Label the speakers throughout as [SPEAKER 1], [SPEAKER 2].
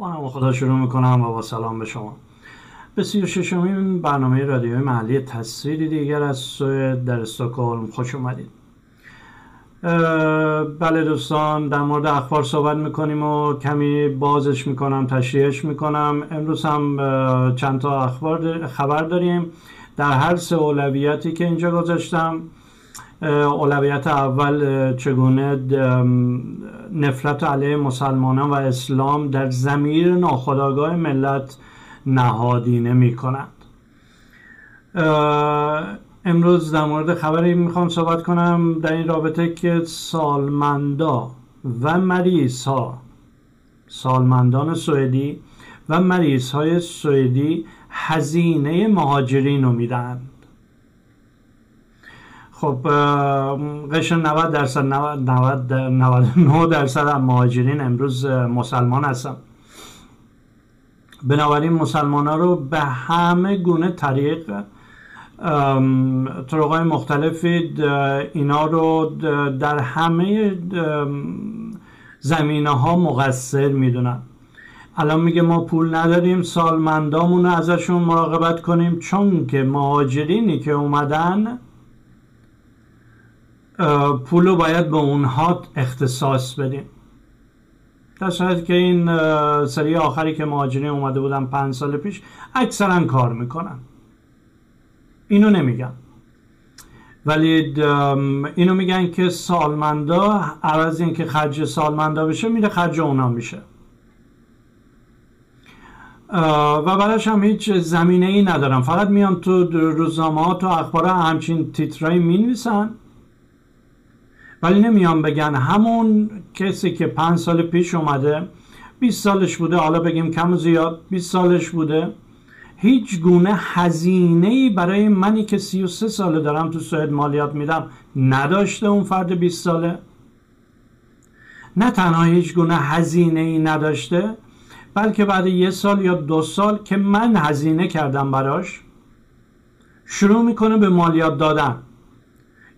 [SPEAKER 1] با نام خدا شروع می‌کنم و با سلام به شما. به سی و ششمین برنامه رادیوی محلی تصویری دیگر از سوئد در استکهلم خوش اومدید. بله دوستان در مورد اخبار صحبت می‌کنیم و کمی بازش می‌کنم تشریحش می‌کنم. امروز هم چند تا اخبار خبر داریم. در هر سه اولویتی که اینجا گذاشتم اولویت اول چگونه نفرت علیه مسلمانان و اسلام در زمیر ناخداگاه ملت نهادینه می کند امروز در مورد خبری می‌خوام صحبت کنم در این رابطه که سالمندا و مریض ها سالمندان سوئدی و مریض های سوئدی هزینه مهاجرین رو میدن. خب قشر 90 درصد 90 99 درصد مهاجرین امروز مسلمان هستن. بنابراین مسلمان ها رو به همه گونه طریق طرق های مختلفی اینا رو در همه زمینه ها مقصر می‌دونن. الان میگه ما پول نداریم سالمندامون رو ازشون مراقبت کنیم چون که مهاجرینی که اومدن پول رو باید به اونها اختصاص بدیم. در صورتی که این سری آخری که مهاجرین اومده بودن پنج سال پیش اکثرا کار می‌کنن. اینو نمیگن. ولی اینو میگن که سالمندا عوض این که خرج سالمندا بشه میره خرج اونا میشه. و براش هم هیچ زمینه ای ندارم فقط میان تو روزنامه ها تو اخبار همچین تیترایی می نویسن ولی نمیان بگن همون کسی که پنج سال پیش اومده 20 سالش بوده حالا بگیم کم زیاد 20 سالش بوده. هیچ گونه هزینه ای برای منی که 33 ساله دارم تو سوئد مالیات میدم نداشته اون فرد 20 ساله. نه تنها هیچ گونه هزینه ای نداشته بلکه بعد یه سال یا دو سال که من هزینه کردم براش شروع می‌کنه به مالیات دادن.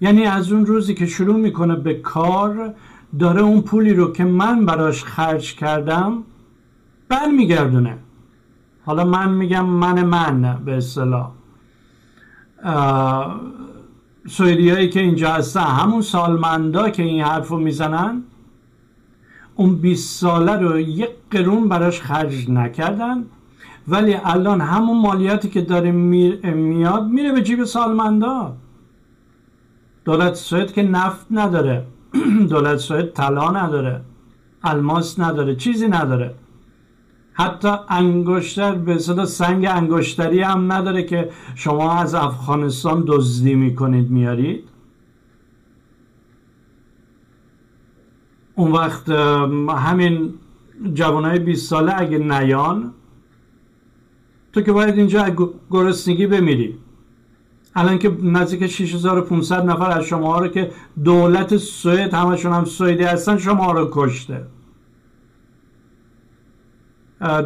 [SPEAKER 1] یعنی از اون روزی که شروع می‌کنه به کار داره اون پولی رو که من براش خرج کردم برمیگردونه. حالا من میگم من من به اصطلاح. سوئدیایی که اینجا هستن همون سالمندا که این حرف رو می‌زنن اون 20 ساله رو یک قرون براش خرج نکردن. ولی الان همون مالیاتی که داره میاد میره به جیب سالمندا. دولت سوئد که نفت نداره. دولت سوئد طلا نداره. الماس نداره. چیزی نداره. حتی انگشتر به صدا سنگ انگشتری هم نداره که شما از افغانستان دزدی می‌کنید میارید اون وقت همین جوانای 20 ساله اگه نیان تو که باید اینجا گرسنگی بمیری. الان که نزدیک 6500 نفر از شما رو که دولت سوئد همشون هم سوئدی هستن شما رو کشته.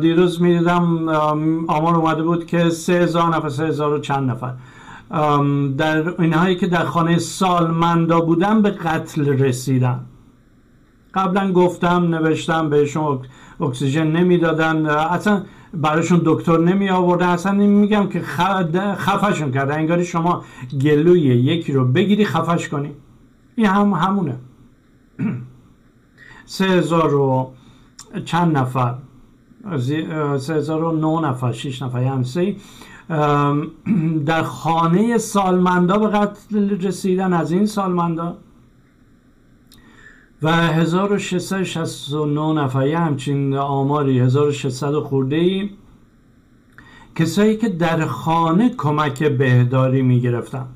[SPEAKER 1] دیروز می‌دیدم آمار اومده بود که 3000 نفر 3000 و چند نفر. در اینهایی که در خانه سالمندا بودن به قتل رسیدن. قبلا گفتم نوشتم بهشون اکسیژن نمی‌دادن. اصلا براشون دکتر نمی آورده. اصلا میگم که خفشون کرده. انگاری شما گلوی یکی رو بگیری خفش کنی. این هم همونه. سه هزار و چند نفر؟ سه هزار و نو نفر شیش نفر. همسی در خانه سالمندا به قتل رسیدن از این سالمندا؟ و 1669 نفری همچین آماری 1600 خورده ای کسایی که در خانه کمک بهداری می گرفتن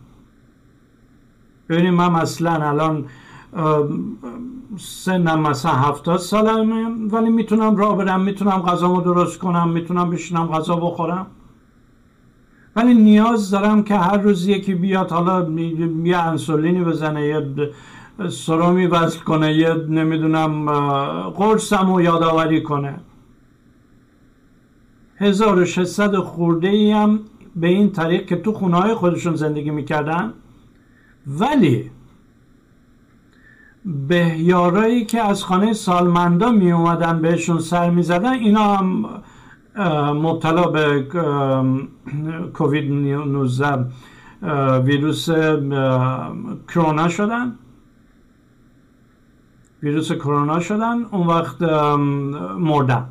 [SPEAKER 1] ببینیم من مثلا الان سنم مثلا هفتاد سالمه ولی می‌تونم راه برم می‌تونم غذامو درست کنم می‌تونم بشینم غذا بخورم. ولی نیاز دارم که هر روز یکی بیاد حالا یه انسولینی بزنه یه سرامی وصل کنه یه نمی‌دونم قرصم و یادآوری کنه. 1600 خورده ای هم به این طریق که تو خونه های خودشون زندگی می‌کردن. ولی بهیارایی که از خانه سالمندا می اومدن بهشون سر می زدن اینا هم مبتلا به کووید 19 ویروس کرونا شدن. ویروس کرونا شدن اون وقت مردن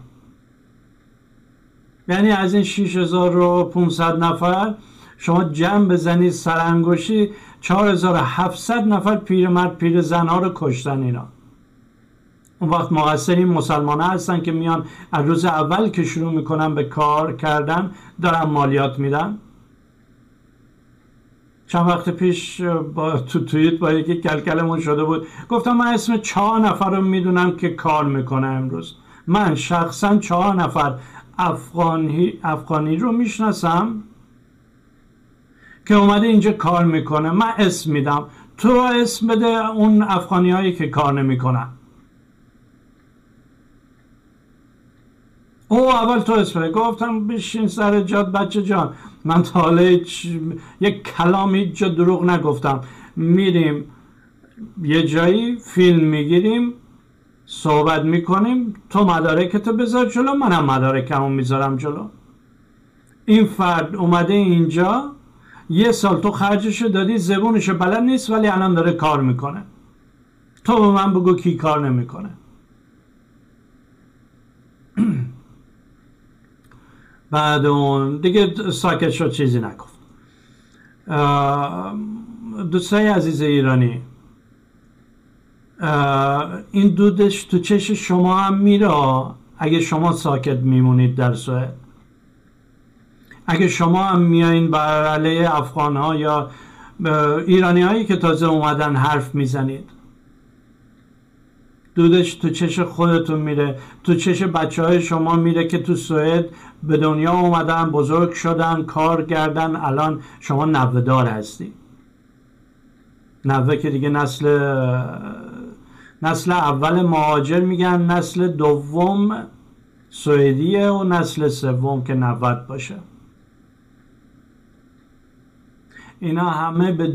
[SPEAKER 1] یعنی از این 6500 نفر شما جمع بزنید سرانگشتی 4700 نفر پیرمرد پیر زنها رو کشتن اینا. اون وقت مقصر مسلمان هستن که میان از روز اول که شروع می‌کنن به کار کردن دارن مالیات میدن. چند وقت پیش با تو توییت با یکی کلکلمون شده بود. گفتم من اسم چهار نفر رو می‌دونم که کار می‌کنه امروز. من شخصا چهار نفر افغانی, افغانی رو می‌شناسم که اومده اینجا کار می‌کنه. من اسم میدم. تو اسم بده اون افغانی هایی که کار نمی‌کنن. او اول تو اسم گفتم بشین سر جاد بچه جان. من تا حالا یک کلامی جا دروغ نگفتم. میریم یه جایی فیلم می‌گیریم صحبت می‌کنیم تو مدارکتو بذار جلو منم مدارکمو می‌ذارم جلو. این فرد اومده اینجا یه سال تو خرجشو دادی زبونشو بلد نیست ولی الان داره کار می‌کنه. تو به من بگو کی کار نمی‌کنه. بعد اون دیگه ساکت شد چیزی نگفت. دوستای عزیز ایرانی این دودش تو چش شما هم میره. اگه شما ساکت میمونید در سوئد. اگه شما هم میایین بر علیه افغان ها یا ایرانی هایی که تازه اومدن حرف می‌زنید. دودش تو چش خودتون میره تو چش بچه های شما میره که تو سوئد به دنیا اومدن بزرگ شدن کار کردن الان شما نوهدار هستی. نوه که دیگه نسل نسل اول مهاجر میگن نسل دوم سوئدیه و نسل سوم که نوت باشه. اینا همه به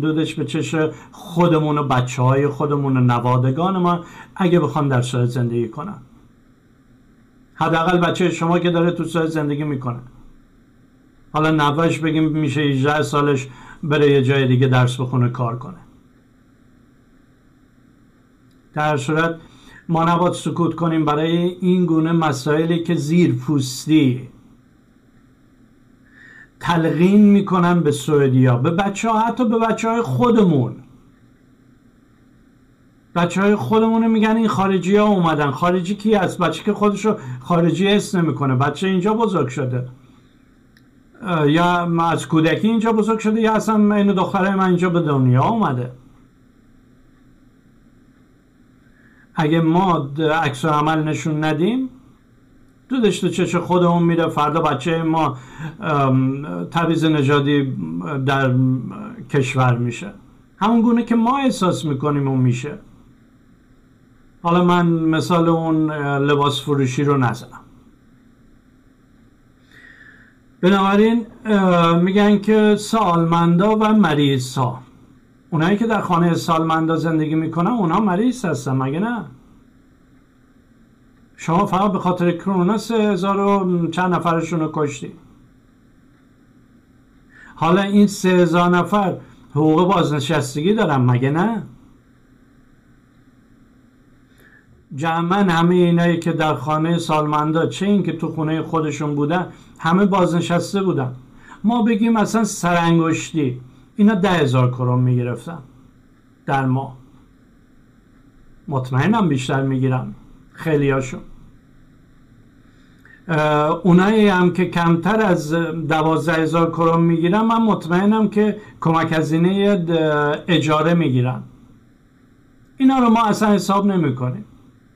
[SPEAKER 1] دودش به چش خودمون و بچه های خودمون و نوادگان ما اگه بخوان در سوئد زندگی کنن حداقل بچه شما که داره تو سوئد زندگی می‌کنه. حالا نوش بگیم میشه 18 سالش بره یه جای دیگه درس بخونه کار کنه. در صورت ما نباید سکوت کنیم برای این گونه مسائلی که زیر پوستی. تلقین می‌کنن به سوئدیا به بچه ها حتی به بچه های خودمون. بچه های خودمون میگن این خارجی ها اومدن. خارجی کی از بچه که خودشو خارجی اسم نمی‌کنه. بچه اینجا بزرگ شده. یا از کودکی اینجا بزرگ شده یا اصلا این دختره من اینجا به دنیا اومده. اگه ما عکس عمل نشون ندیم دودش تو چش خودمون میره. فردا بچه ما تبعیض نژادی در کشور میشه. همون گونه که ما احساس می‌کنیم اون میشه. حالا من مثال اون لباس فروشی رو نزنم. بنابراین میگن که سالمندا و مریض ها اونایی که در خانه سالمندا زندگی می‌کنن اونها مریض هستن مگه نه؟ شما فقط به خاطر کرونا سه هزار و چند نفرشون رو کشتی. حالا این سه هزار نفر حقوق بازنشستگی دارن مگه نه؟ جمعا همه اینایی که در خانه سالمندا چه این که تو خونه خودشون بودن همه بازنشسته بودن. ما بگیم اصلا سرانگشتی اینا ده هزار کرون می‌گرفتن در ما مطمئنم بیشتر می‌گیرن. خیلی هاشون اونایی هم که کمتر از دوازده هزار کرون می‌گیرن من مطمئنم که کمک هزینه اجاره می‌گیرن. اینا رو ما اصلا حساب نمی کنیم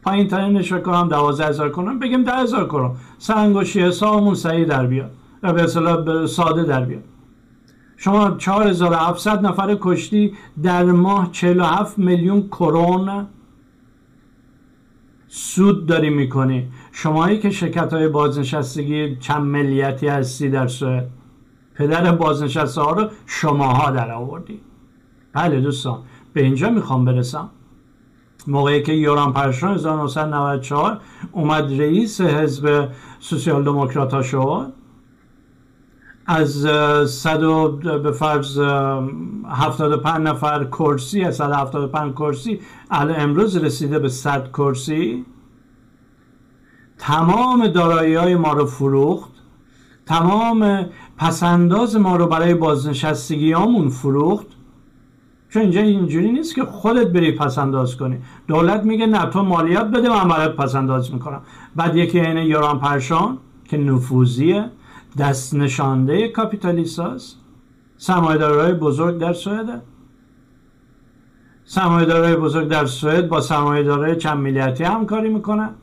[SPEAKER 1] پایین ترین نشون کنم دوازده هزار کرون بگیم ده هزار کرون سرانگوشی حسابمون صحیح در بیاد. به اصطلاح ساده در بیاد. شما 4700 نفر کشتی در ماه 47 میلیون کرون سود داری می‌کنی. شمایی که شرکت های بازنشستگی چند ملیتی هستی در سوئد. پدر بازنشسته ها رو شماها در آوردی. بله دوستان به اینجا می‌خوام برسم. موقعی که یوران پرشان 1994 اومد رئیس حزب سوسیال دموکرات ها شد. از صد و به فرض 75 نفر کرسی از 175 کرسی الان امروز رسیده به 100 کرسی. تمام دارایی های ما رو فروخت. تمام پسنداز ما رو برای بازنشستگی همون فروخت. چون اینجا اینجوری نیست که خودت بری پسنداز کنی. دولت میگه نه تو مالیات بده من برات پسنداز می‌کنم. بعد یکی این یوران پرشان که نفوذیه. دست نشانده کاپیتالیست هست سرمایه بزرگ در سوئده سرمایه بزرگ در سوئد با سرمایه چند میلیتی همکاری می‌کنن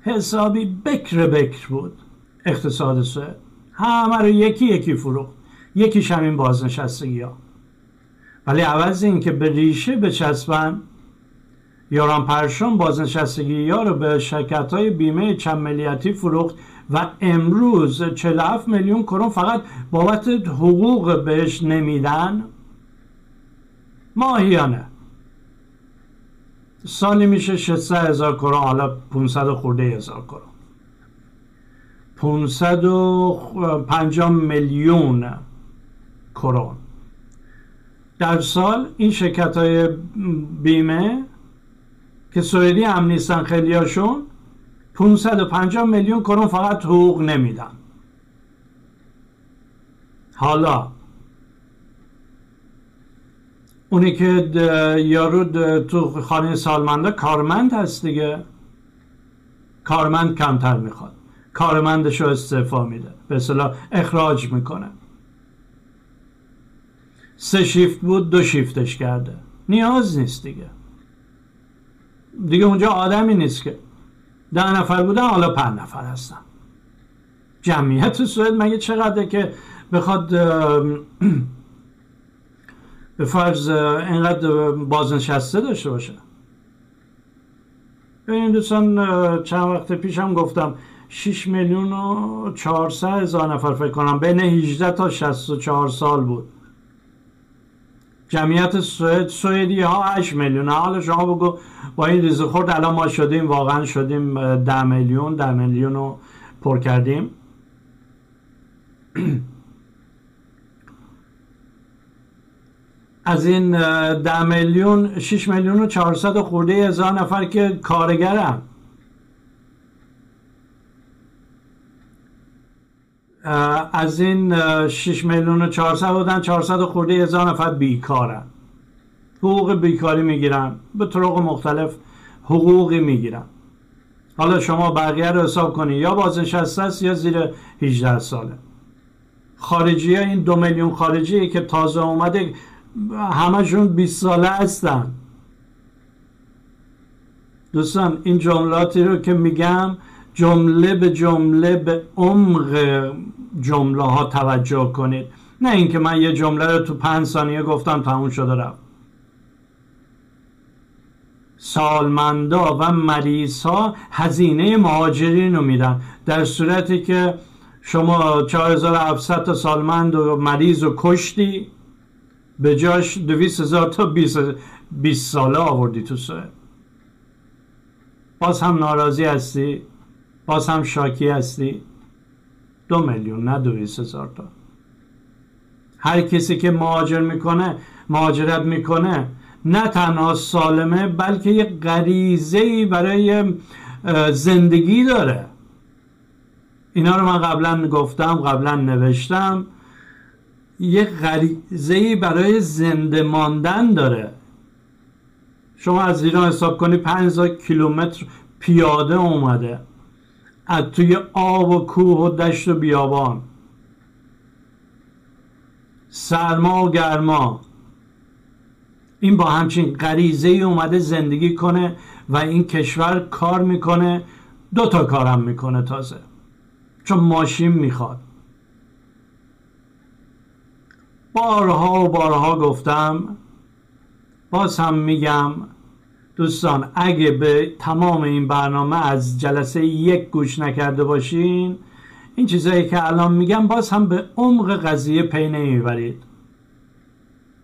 [SPEAKER 1] حسابی بکر بکر بود اقتصاد سوئد. همه رو یکی یکی فروخت. یکیش همین بازنشستگی ها ولی عوض این که به ریشه بچسبن یاران پرشون بازنشستگی ها رو به شرکت های بیمه چند ملیتی فروخت و امروز 47 میلیون کرون فقط بابت حقوق بهش نمیدن؟ ماهیانه. سالی میشه 600 هزار کرون حالا 500 خورده هزار کرون. 550 میلیون کرون. در سال این شرکت های بیمه که سوئدی هم نیستن خیلی هاشون 550 میلیون کرون فقط حقوق نمیدن. حالا اونی که یارو تو خانه سالمنده کارمند هست دیگه. کارمند کمتر می‌خواد. کارمندش رو استعفا میده. به اصطلاح اخراج می‌کنه. سه شیفت بود دو شیفتش کرده. نیاز نیست دیگه. دیگه اونجا آدمی نیست که. ده نفر بودن حالا پنج نفر هستن. جمعیت سوئد مگه چقدر که بخواد به فرض اینقدر بازنشسته داشته باشه؟ این دوستان چند وقت پیش هم گفتم 6 میلیون و 400 هزار نفر فکر کنم بین 18 تا 64 سال بود. جمعیت سوئد سوئدی ها 8 میلیون. حالا شما بگو با این ریز خورد الان ما شدیم واقعا شدیم 10 میلیون 10 میلیون رو پر کردیم. از این 10 میلیون 6 میلیون و 400 خورده هزار نفر که کارگرن. از این 6 میلیون و 400 بودن 400 خورده هزار نفر بیکارن. حقوق بیکاری می‌گیرن به طرق مختلف حقوقی می‌گیرن. حالا شما بقیه رو حساب کنی یا بازنشسته است یا زیر 18 ساله. خارجی ها این دو میلیون خارجی که تازه اومده همشون 20 ساله هستن. دوستان این جملاتی رو که میگم جمله به جمله به عمق جمله ها توجه کنید. نه اینکه من یه جمله رو تو پنج ثانیه گفتم تموم شده رفت. سالمندا و مریض ها هزینه مهاجرین رو میدن. در صورتی که شما 4700 تا سالمند و مریض رو کشتی به جاش 200 هزار تا 20 ساله آوردی تو سوئد باز هم ناراضی هستی؟ باز هم شاکی هستی؟ دو میلیون نه دویست هزار تا. هر کسی که مهاجر می‌کنه مهاجرت می‌کنه نه تنها سالمه بلکه یه غریزه برای زندگی داره. اینا رو من قبلا گفتم قبلا نوشتم. یه غریزه برای زنده ماندن داره. شما از ایران حساب کنی 5000 کیلومتر پیاده اومده. از توی آب و کوه و دشت و بیابان. سرما و گرما. این با همچین غریزه ای اومده زندگی کنه و این کشور کار می‌کنه دو تا کارم می‌کنه تازه. چون ماشین می‌خواد. بارها و بارها گفتم باز هم میگم دوستان اگه به تمام این برنامه از جلسه یک گوش نکرده باشین این چیزایی که الان میگم باز هم به عمق قضیه پی نمی‌برید.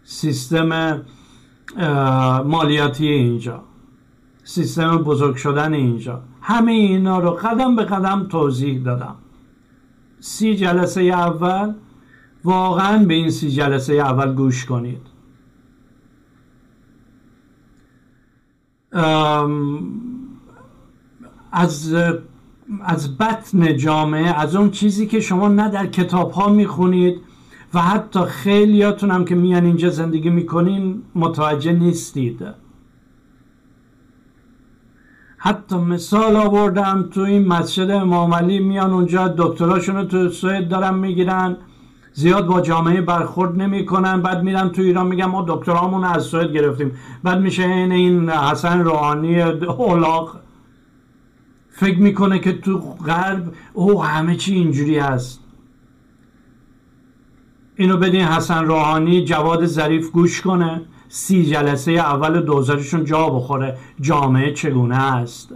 [SPEAKER 1] سیستم مالیاتی اینجا. سیستم بزرگ شدن اینجا. همه اینا رو قدم به قدم توضیح دادم. سی جلسه اول واقعا به این سی جلسه اول گوش کنید. از از بطن جامعه از اون چیزی که شما نه در کتاب ها می‌خونید و حتی خیلیاتون هم که میان اینجا زندگی می‌کنین متوجه نیستید. حتی مثال آوردم تو این مسجد امام علی میان اونجا دکتراشون رو تو سوئد دارن می‌گیرن. زیاد با جامعه برخورد نمی‌کنن. بعد میرن تو ایران میگن ما دکترامون از سوئد گرفتیم. بعد میشه این این حسن روحانی اولاق فکر می‌کنه که تو غرب او همه چی اینجوری هست. اینو بدین حسن روحانی جواد ظریف گوش کنه. سی جلسه اول دوزارشون جا بخوره. جامعه چگونه است؟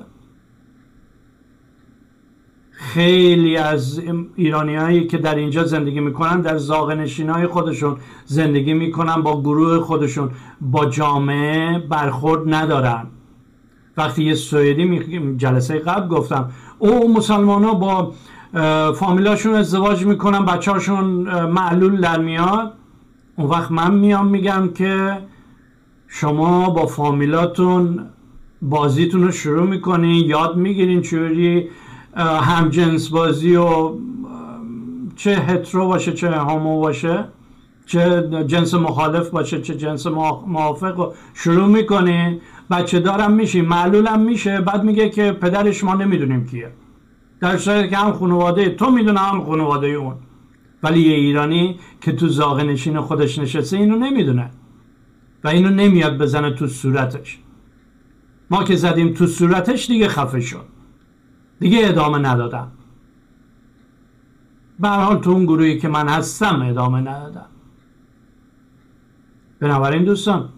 [SPEAKER 1] خیلی از ایرانی هایی که در اینجا زندگی می‌کنن در زاغنشین های خودشون زندگی می‌کنن با گروه خودشون. با جامعه برخورد ندارن. وقتی یه سوئدی جلسه قبل گفتم او مسلمان ها با فامیلاشون ازدواج می‌کنن بچه هاشون معلول در میاد. اون وقت من میام میگم که شما با فامیلاتون بازیتون رو شروع می‌کنین یاد می‌گیرین چوری هم جنس بازی و چه هترو باشه چه هامو باشه چه جنس مخالف باشه چه جنس موافق رو شروع می‌کنین بچه دارم میشین معلولم میشه. بعد میگه که پدرش ما نمی‌دونیم کیه. در صورتی که هم خانواده تو می‌دونه هم خانواده اون. ولی یه ایرانی که تو زاغ نشین خودش نشسته اینو نمی‌دونه. و اینو نمیاد بزنه تو صورتش. ما که زدیم تو صورتش دیگه خفه شد. دیگه ادامه ندادم. به حال تو اون گروهی که من هستم ادامه ندادم. بنابراین دوستان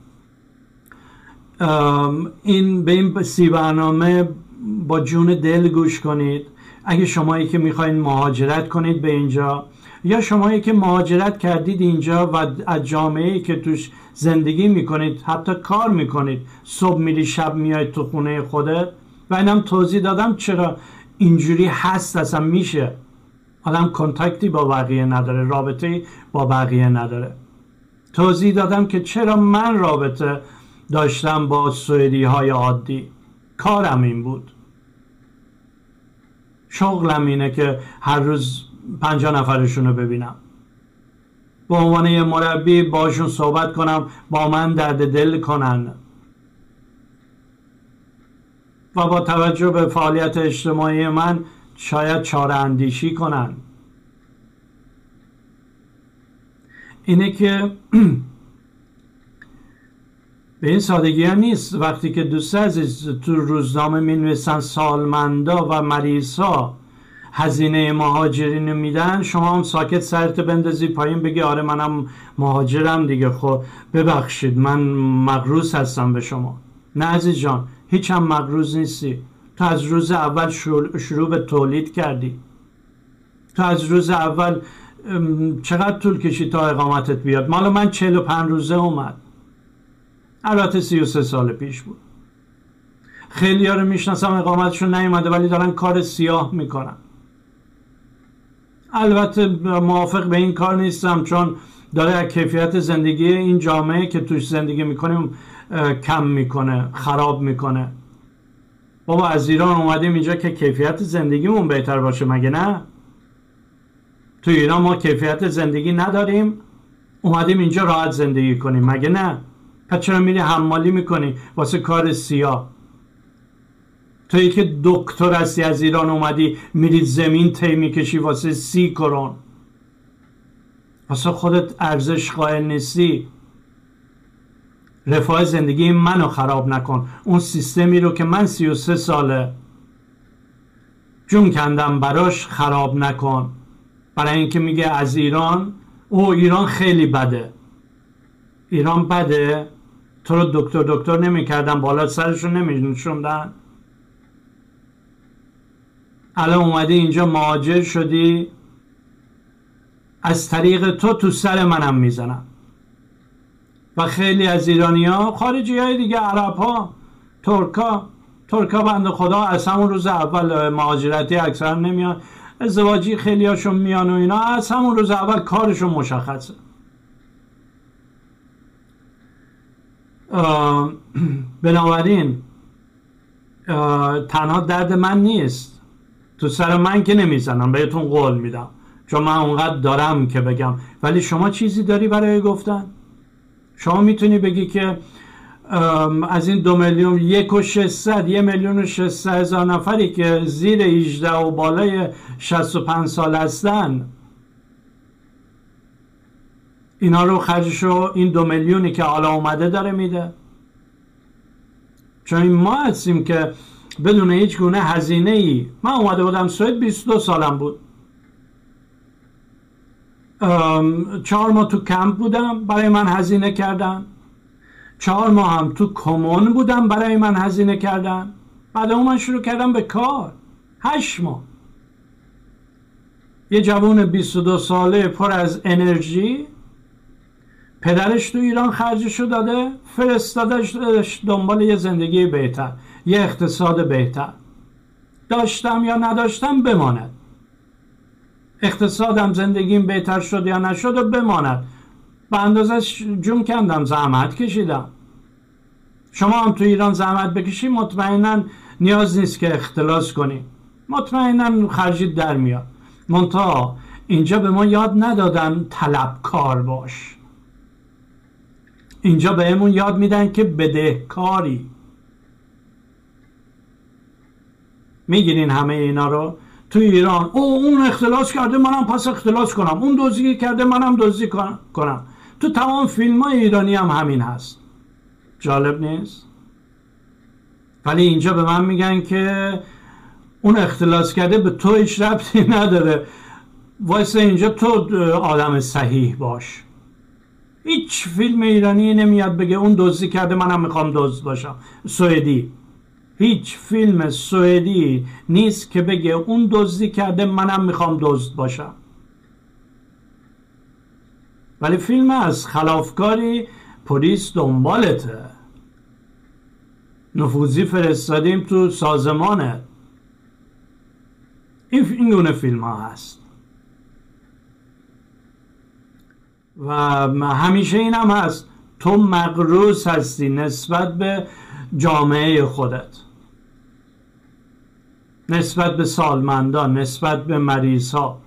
[SPEAKER 1] این به این سی برنامه با جون دل گوش کنید. اگه شمایی که می‌خواین مهاجرت کنید به اینجا یا شمایی که مهاجرت کردید اینجا و از جامعه که توش زندگی می‌کنید حتی کار می‌کنید صبح میری شب میاید تو خونه خودت و اینم توضیح دادم چرا اینجوری هست اصلا میشه. آدم کنتکتی با بقیه نداره رابطه با بقیه نداره. توضیح دادم که چرا من رابطه داشتم با سوئدی های عادی. کارم این بود. شغلم اینه که هر روز پنجا نفرشون رو ببینم. به عنوان یه مربی باشون صحبت کنم با من درد دل کنن. و با توجه به فعالیت اجتماعی من شاید چاره اندیشی کنن اینه که به این سادگی ها نیست. وقتی که دوست عزیز تو روزنامه می نویسن سالمندا و مریضا هزینه مهاجرین میدن شما هم ساکت سرت بندازی پایین بگی آره منم مهاجرم دیگه. خب ببخشید من مغروز هستم به شما. نه عزیز جان هیچ هم مغروز نیستی. تو از روز اول شروع به تولید کردی. تو از روز اول چقدر طول کشید تا اقامتت بیاد؟ مالا من 45 روزه اومد. البته 33 سال پیش بود. خیلی ها رو می‌شناسم اقامتشون نیومده ولی دارن کار سیاه می‌کنن. البته موافق به این کار نیستم چون داره کیفیت زندگی این جامعه که توش زندگی می‌کنیم کم می‌کنه خراب می‌کنه. بابا از ایران اومدیم اینجا که کیفیت زندگیمون بهتر باشه مگه نه؟ تو ایران ما کیفیت زندگی نداریم اومدیم اینجا راحت زندگی کنیم مگه نه؟ پس چرا میری حمالی می‌کنی؟ واسه کار سیاه. توی که دکتر هستی از ایران اومدی میری زمین تی می‌کشی واسه سی کرون. واسه خودت ارزش قائل نیستی. رفاه زندگی منو خراب نکن. اون سیستمی رو که من سی و سه ساله جون کندم براش خراب نکن. برای اینکه میگه از ایران او ایران خیلی بده. ایران بده. تو رو دکتر دکتر نمی‌کردن. بالا سرشون نمیشوندن الان اومدی اینجا مهاجر شدی. از طریق تو تو سر منم می‌زنم. و خیلی از ایرانی ها خارجی های دیگه عرب ها ترکا ترکا بند خدا از همون روز اول مهاجرتی اکثر نمیان. ازدواجی خیلی هاشون میان و اینا. از همون روز اول کارشون مشخصه. بنابراین تنها درد من نیست. تو سر من که نمی‌زنم بهتون قول میدم. چون من اونقدر دارم که بگم. ولی شما چیزی داری برای گفتن؟ شما می‌تونی بگی که از این دو میلیون یک و ششصد یه میلیون و ششصد هزار نفری که زیر 18 و بالای 65 سال هستن اینا رو خرجشو این دو میلیونی که حالا اومده داره میده. چون ما هستیم که بدون هیچ گونه هزینه ای من اومده بودم سوئد 22 سالم بود. چهار ماه تو کمپ بودم برای من هزینه کردن. چهار ماه هم تو کمون بودم برای من هزینه کردن. بعد اون من شروع کردم به کار. هشت ماه. یه جوان 22 ساله پر از انرژی. پدرش تو ایران خرجشو داده فرستادش دنبال یه زندگی بهتر یه اقتصاد بهتر. داشتم یا نداشتم بماند. اقتصادم زندگیم بهتر شد یا نشد و بماند. به اندازه جون کندم زحمت کشیدم. شما هم تو ایران زحمت بکشی مطمئنا نیاز نیست که اختلاس کنی. مطمئنا خرجید در میاد. منتها اینجا به ما یاد ندادن طلبکار باش. اینجا بهمون یاد میدن که بدهکاری. می‌گیرین همه اینا رو؟ تو ایران. او اون اختلاس کرده منم پس اختلاس کنم. اون دزدی کرده منم دزدی کنم. تو تمام فیلم های ایرانی هم همین هست. جالب نیست؟ ولی اینجا به من میگن که اون اختلاس کرده به تو هیچ ربطی نداره. وایسه اینجا تو آدم صحیح باش. هیچ فیلم ایرانی نمیاد بگه اون دزدی کرده منم می‌خوام دزد باشم. سوئدی. هیچ فیلم سوئدی نیست که بگه اون دزدی کرده منم می‌خوام دزد باشم. ولی فیلم از خلافکاری پلیس دنبالته. نفوذی فرستادیم تو سازمانه. این گونه فیلم ها هست. و همیشه این هم هست. تو مقروس هستی نسبت به جامعه خودت. نسبت به سالمندان نسبت به مریض ها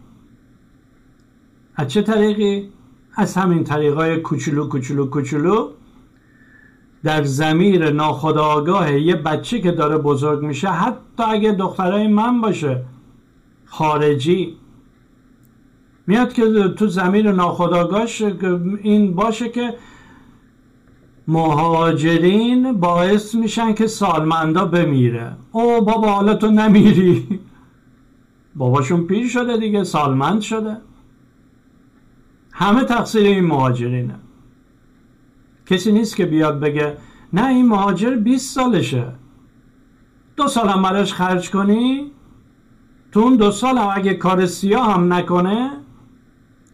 [SPEAKER 1] از چه طریقی؟ از همین طریقای کوچولو کوچولو کوچولو. در زمیر ناخداگاه یه بچه که داره بزرگ میشه حتی اگه دخترای من باشه خارجی. میاد که تو زمین ناخداگاهش این باشه که مهاجرین باعث میشن که سالمندا بمیره. او بابا حالا تو نمیری. باباشون پیر شده دیگه سالمند شده. همه تقصیر این مهاجرینه. کسی نیست که بیاد بگه نه این مهاجر 20 سالشه. دو سال هم براش خرج کنی؟ تو اون دو سال هم اگه کار سیاه هم نکنه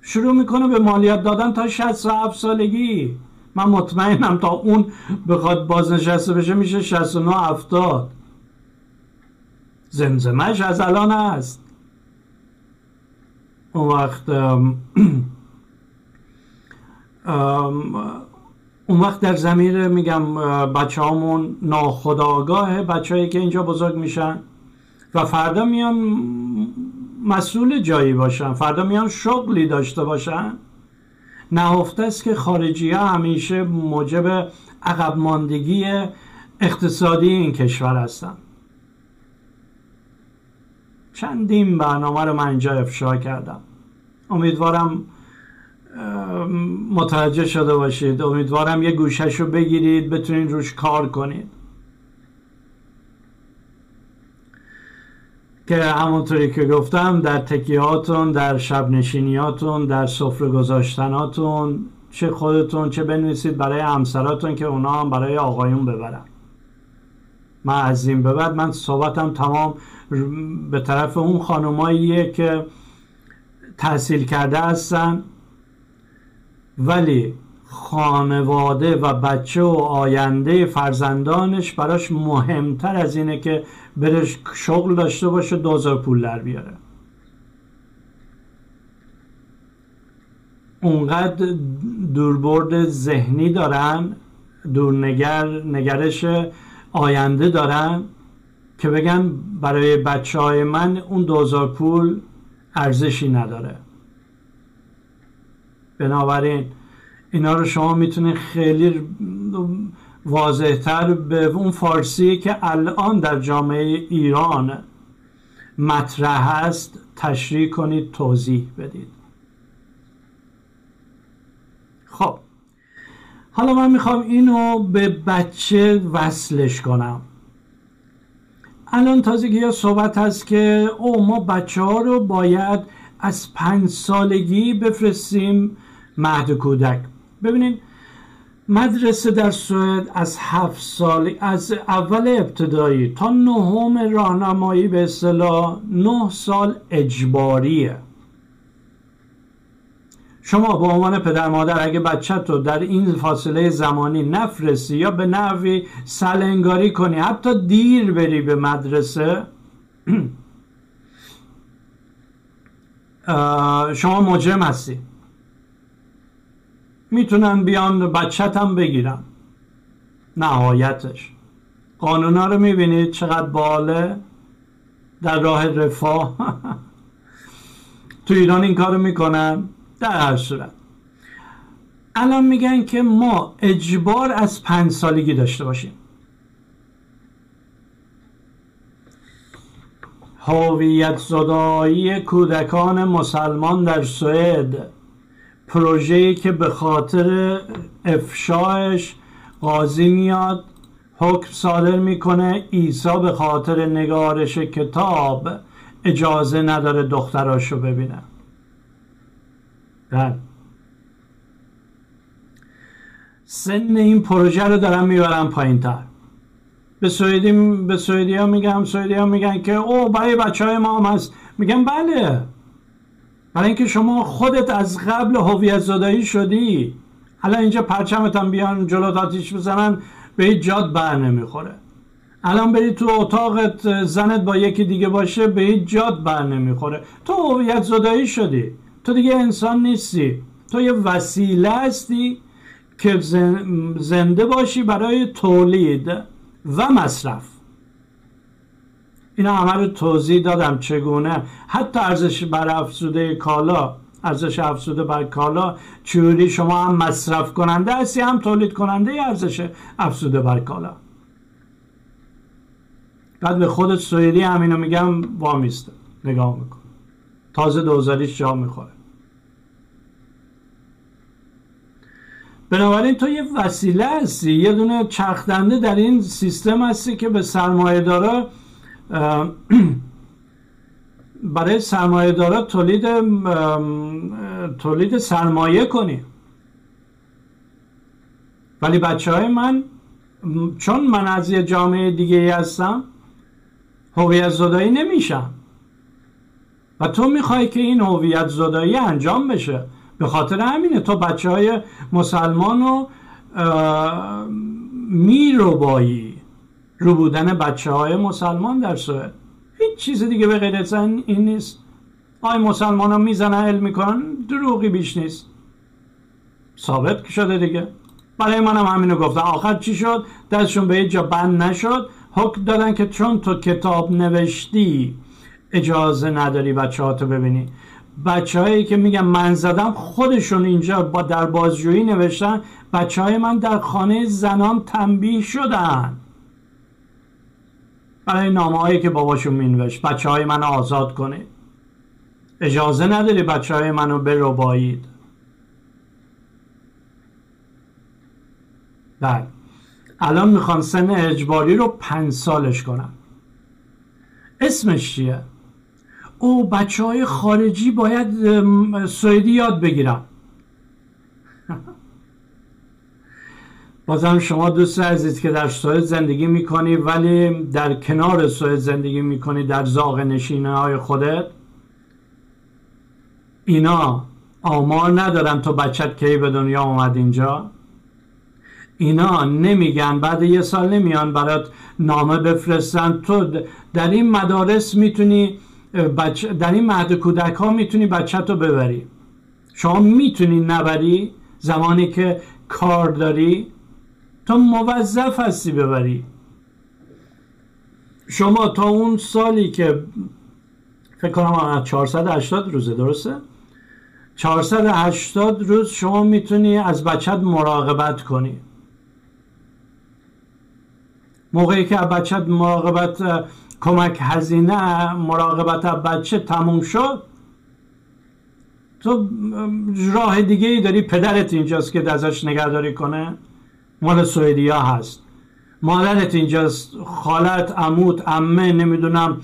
[SPEAKER 1] شروع می‌کنه به مالیات دادن تا 67 سالگی. من مطمئنم تا اون بخواد بازنشسته بشه میشه 69 70 زمزمش از الان هست اون وقت اون وقت در زمیر میگم بچه هامون ناخداگاه بچه هایی که اینجا بزرگ میشن و فردا میان مسئول جایی باشن فردا میان شغلی داشته باشن. نهفته است که خارجی ها همیشه موجب عقب ماندگی اقتصادی این کشور هستن چندین برنامه رو من اینجا افشا کردم. امیدوارم متوجه شده باشید. امیدوارم یه گوشش رو بگیرید بتونید روش کار کنید. که همونطوری که گفتم در تکیهاتون در شب نشینیاتون در سفره گذاشتناتون چه خودتون چه بنویسید برای همسراتون که اونا هم برای آقایون ببرن. من از این به بعد من صحبتم تمام به طرف اون خانماییه که تحصیل کرده هستن. ولی خانواده و بچه و آینده فرزندانش براش مهمتر از اینه که برش شغل داشته باشه دوزار پول در بیاره. اونقدر دوربرد ذهنی دارن دورنگر نگرش آینده دارن که بگن برای بچه های من اون دوزار پول ارزشی نداره. بنابراین اینا رو شما می‌تونید خیلی واضحتر به اون فارسی که الان در جامعه ایران مطرح است تشریح کنید توضیح بدید. خب حالا من می‌خوام اینو به بچه وصلش کنم. الان تازگی یا صحبت هست که او ما بچه ها رو باید از پنج سالگی بفرستیم مهد کودک. ببینید مدرسه در سوئد از هفت سال از اول ابتدایی تا نهم راهنمایی به اصطلاح نه سال اجباریه. شما به عنوان پدر مادر اگه بچه تو در این فاصله زمانی نفرستی یا به نحوی سلنگاری کنی حتی دیر بری به مدرسه شما مجرم هستی. می‌تونن بیان بچت هم بگیرن نهایتش. قانونا رو می‌بینید چقدر باله. در راه رفاه. تو ایران این کارو می‌کنن. در هر صورت. الان میگن که ما اجبار از پنج سالگی داشته باشیم. هویت زدایی کودکان مسلمان در سوئد. پروژه‌ای که به خاطر افشایش قاضی میاد حکم صادر می‌کنه عیسی به خاطر نگارش کتاب اجازه نداره دختراشو ببینه. بله. سن این پروژه رو دارم می‌برم پایین تر. به سوئدی به سوئدی ها میگم ها میگن که او برای بچه های ما هم هست. میگم بله. برای اینکه شما خودت از قبل هویت زدایی شدی الان اینجا پرچمت هم بیان جلو آتیش بزنن به هیچ جاد بر نمی‌خوره. الان بری تو اتاقت زنت با یکی دیگه باشه به هیچ جاد بر نمی‌خوره. تو هویت زدایی شدی. تو دیگه انسان نیستی. تو یه وسیله هستی که زنده باشی برای تولید و مصرف. اینا همه رو توضیح دادم چگونه. حتی ارزش بر افزوده کالا ارزش افزوده بر کالا چوری شما هم مصرف کننده هستی هم تولید کننده ارزش افزوده بر کالا. بعد به خودت سویدی همینو میگم وامیسته نگاه میکن تازه دوزاریش جا می‌خوره. بنابراین تو یه وسیله هستی یه دونه چرخدنده در این سیستم هستی که به سرمایه داره برای سرمایه دارا تولید تولید سرمایه کنی ولی بچه های من چون من از یه جامعه دیگه هستم هویت زدایی نمیشم. و تو می‌خوای که این هویت زدایی انجام بشه. به خاطر همینه تو بچه های مسلمان رو میروبایی رو بودن بچه های مسلمان در سوئد. هیچ چیز دیگه به غیر این نیست. آی مسلمان ها می‌زنن علم می‌کنن دروغی بیش نیست. ثابت شده دیگه. برای منم هم همینو گفتن. آخر چی شد؟ دستشون به جا بند نشد. حکم دادن که چون تو کتاب نوشتی اجازه نداری بچه ها ببینی. بچه هایی که میگن من زدم خودشون اینجا با در بازجویی نوشتن. بچه های من در خانه زنان تنبیه شدن. برای نامه که باباشون مینوشت. بچه های من آزاد کنید اجازه نداری بچه های منو بربایید بله. الان می‌خوان سن اجباری رو پنج سالش کنن اسمش چیه؟ او بچه های خارجی باید سوئدی یاد بگیرن بازم شما دوست عزیز که در سوئد زندگی می‌کنی ولی در کنار سوئد زندگی می‌کنی در زاغ نشینه های خودت اینا آمار ندارن تو بچت کی به دنیا اومد اینجا. اینا نمیگن بعد یه سال نمیان برات نامه بفرستن. تو در این مدارس می‌تونی در این مهد کودک ها می‌تونی بچه تو ببری. شما می‌تونی نبری زمانی که کار داری. تو موظف هستی ببری. شما تا اون سالی که فکر کنم 480 روزه درسته؟ 480 روز شما می‌تونی از بچت مراقبت کنی. موقعی که بچت مراقبت کمک هزینه مراقبت بچه تموم شد تو راه دیگه ای داری پدرت اینجاست که ازش نگهداری کنه؟ مال سوئدیا هست. مادرت اینجاست خالت عموت امه نمی‌دونم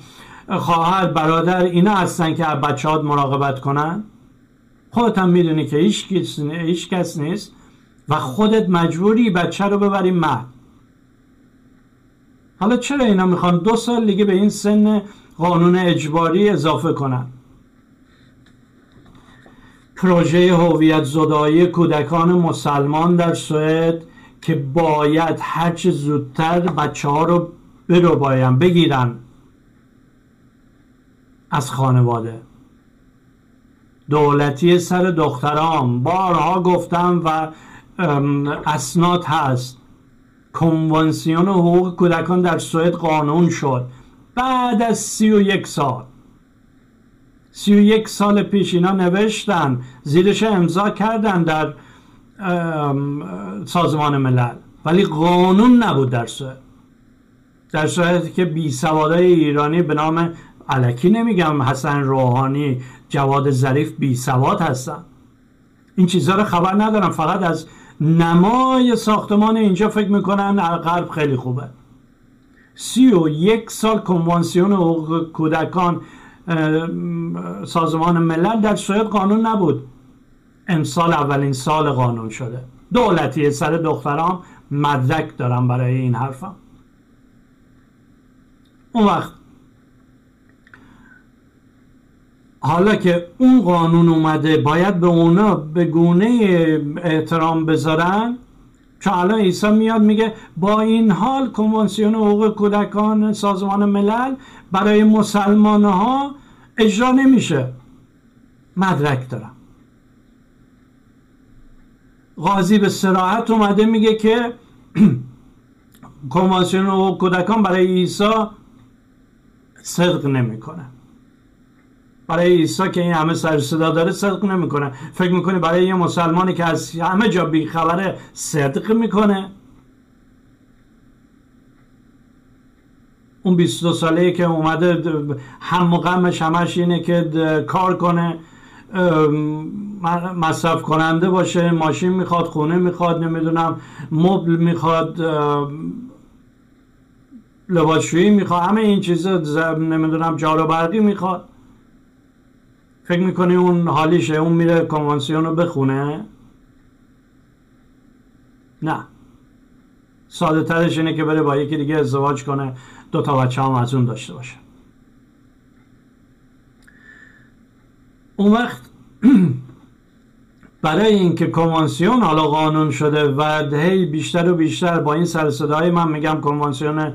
[SPEAKER 1] خواهر برادر اینا هستن که بچه مراقبت کنن؟ خودت هم می‌دونی که هیچ کس نیست و خودت مجبوری بچه رو ببری مهد حالا چرا اینا می‌خوان دو سال دیگه به این سن قانون اجباری اضافه کنن؟ پروژه هویت زدایی کودکان مسلمان در سوئد که باید هرچه زودتر بچه ها رو برو بایم بگیرن از خانواده. دولتی سر دخترام. بارها گفتم و اسناد هست. کنوانسیون حقوق کودکان در سوئد قانون شد. بعد از سی و یک سال. سی و یک سال پیش اینا نوشتن. زیرش امضا کردن در سازمان ملل. ولی قانون نبود در سوئد در صورتی که بی سوادای ایرانی به نام علکی نمیگم حسن روحانی جواد ظریف بی سواد هستن. این چیزها رو خبر ندارم فقط از نمای ساختمان اینجا فکر می‌کنن غرب خیلی خوبه. سی و یک سال کنوانسیون کودکان سازمان ملل در سوئد قانون نبود. امسال اولین سال قانون شده. دولتی سر دختران مدرک دارم برای این حرفم. اون وقت حالا که اون قانون اومده باید به اونا به گونه احترام بذارن چون الان عیسی میاد میگه با این حال کنوانسیون حقوق کودکان سازمان ملل برای مسلمان ها اجرا نمیشه. مدرک دارم. قاضی به سراحت اومده میگه که کنوانسیون حقوق کودکان برای عیسی صدق نمی‌کنه برای عیسی که این همه سر صدا داره صدق نمی‌کنه. فکر می‌کنه برای یه مسلمانی که از همه جا بیخبره صدق می‌کنه؟ اون 22 ساله که اومده هم غمش همش اینه که کار کنه. مصرف کننده باشه ماشین می‌خواد خونه می‌خواد نمی‌دونم مبل می‌خواد لباسشویی می‌خواد همه این چیزا نمی‌دونم جارو برقی می‌خواد. فکر می‌کنی اون حالیشه اون میره کنوانسیون رو بخونه؟ نه. ساده ترش اینه که بره با یکی دیگه ازدواج کنه دو تا بچه هم از اون داشته باشه اون وقت برای اینکه کنوانسیون حالا قانون شده و هی بیشتر و بیشتر با این سر صدای من میگم کنوانسیون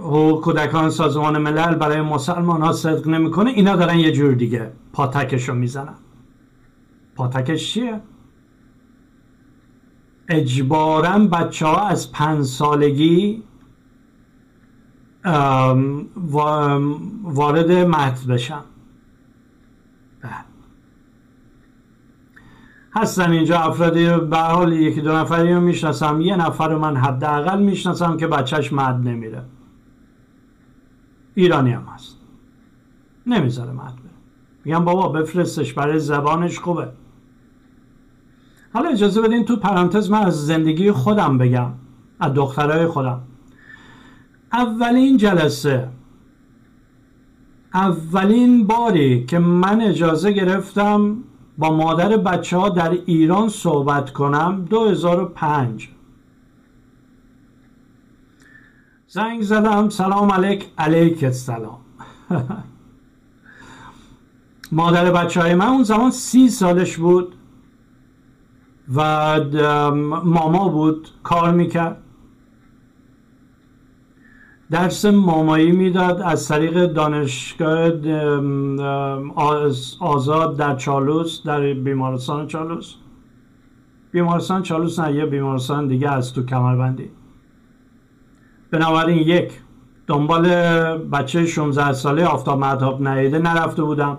[SPEAKER 1] حقوق کودکان سازمان ملل برای مسلمان ها صدق نمی‌کنه اینا دارن یه جور دیگه پاتکش رو می‌زنن پاتکش چیه؟ اجبارا بچه ها از پنج سالگی وارد مهد بشن بله. هستن اینجا افرادی به حال یکی دو نفری رو می‌شناسم. یه نفر رو من حداقل می‌شناسم که بچهش مد نمیره. ایرانی هم هست. نمی‌ذاره مد بره. میگم بابا بفرستش برای زبانش خوبه. حالا اجازه بدین تو پرانتز من از زندگی خودم بگم از دخترای خودم. اولین جلسه اولین باری که من اجازه گرفتم با مادر بچه ها در ایران صحبت کنم. 2005 زنگ زدم. سلام علیک. علیک السلام. مادر بچه های من اون زمان سی سالش بود و ماما بود. کار می‌کرد. درس مامایی می‌داد. از طریق دانشگاه آزاد در چالوس در بیمارستان چالوس. بیمارستان چالوس نه یه بیمارستان دیگه از تو کمربندی. بنابراین یک دنبال بچه 16 ساله آفتاب مدهاب نیده نرفته بودم.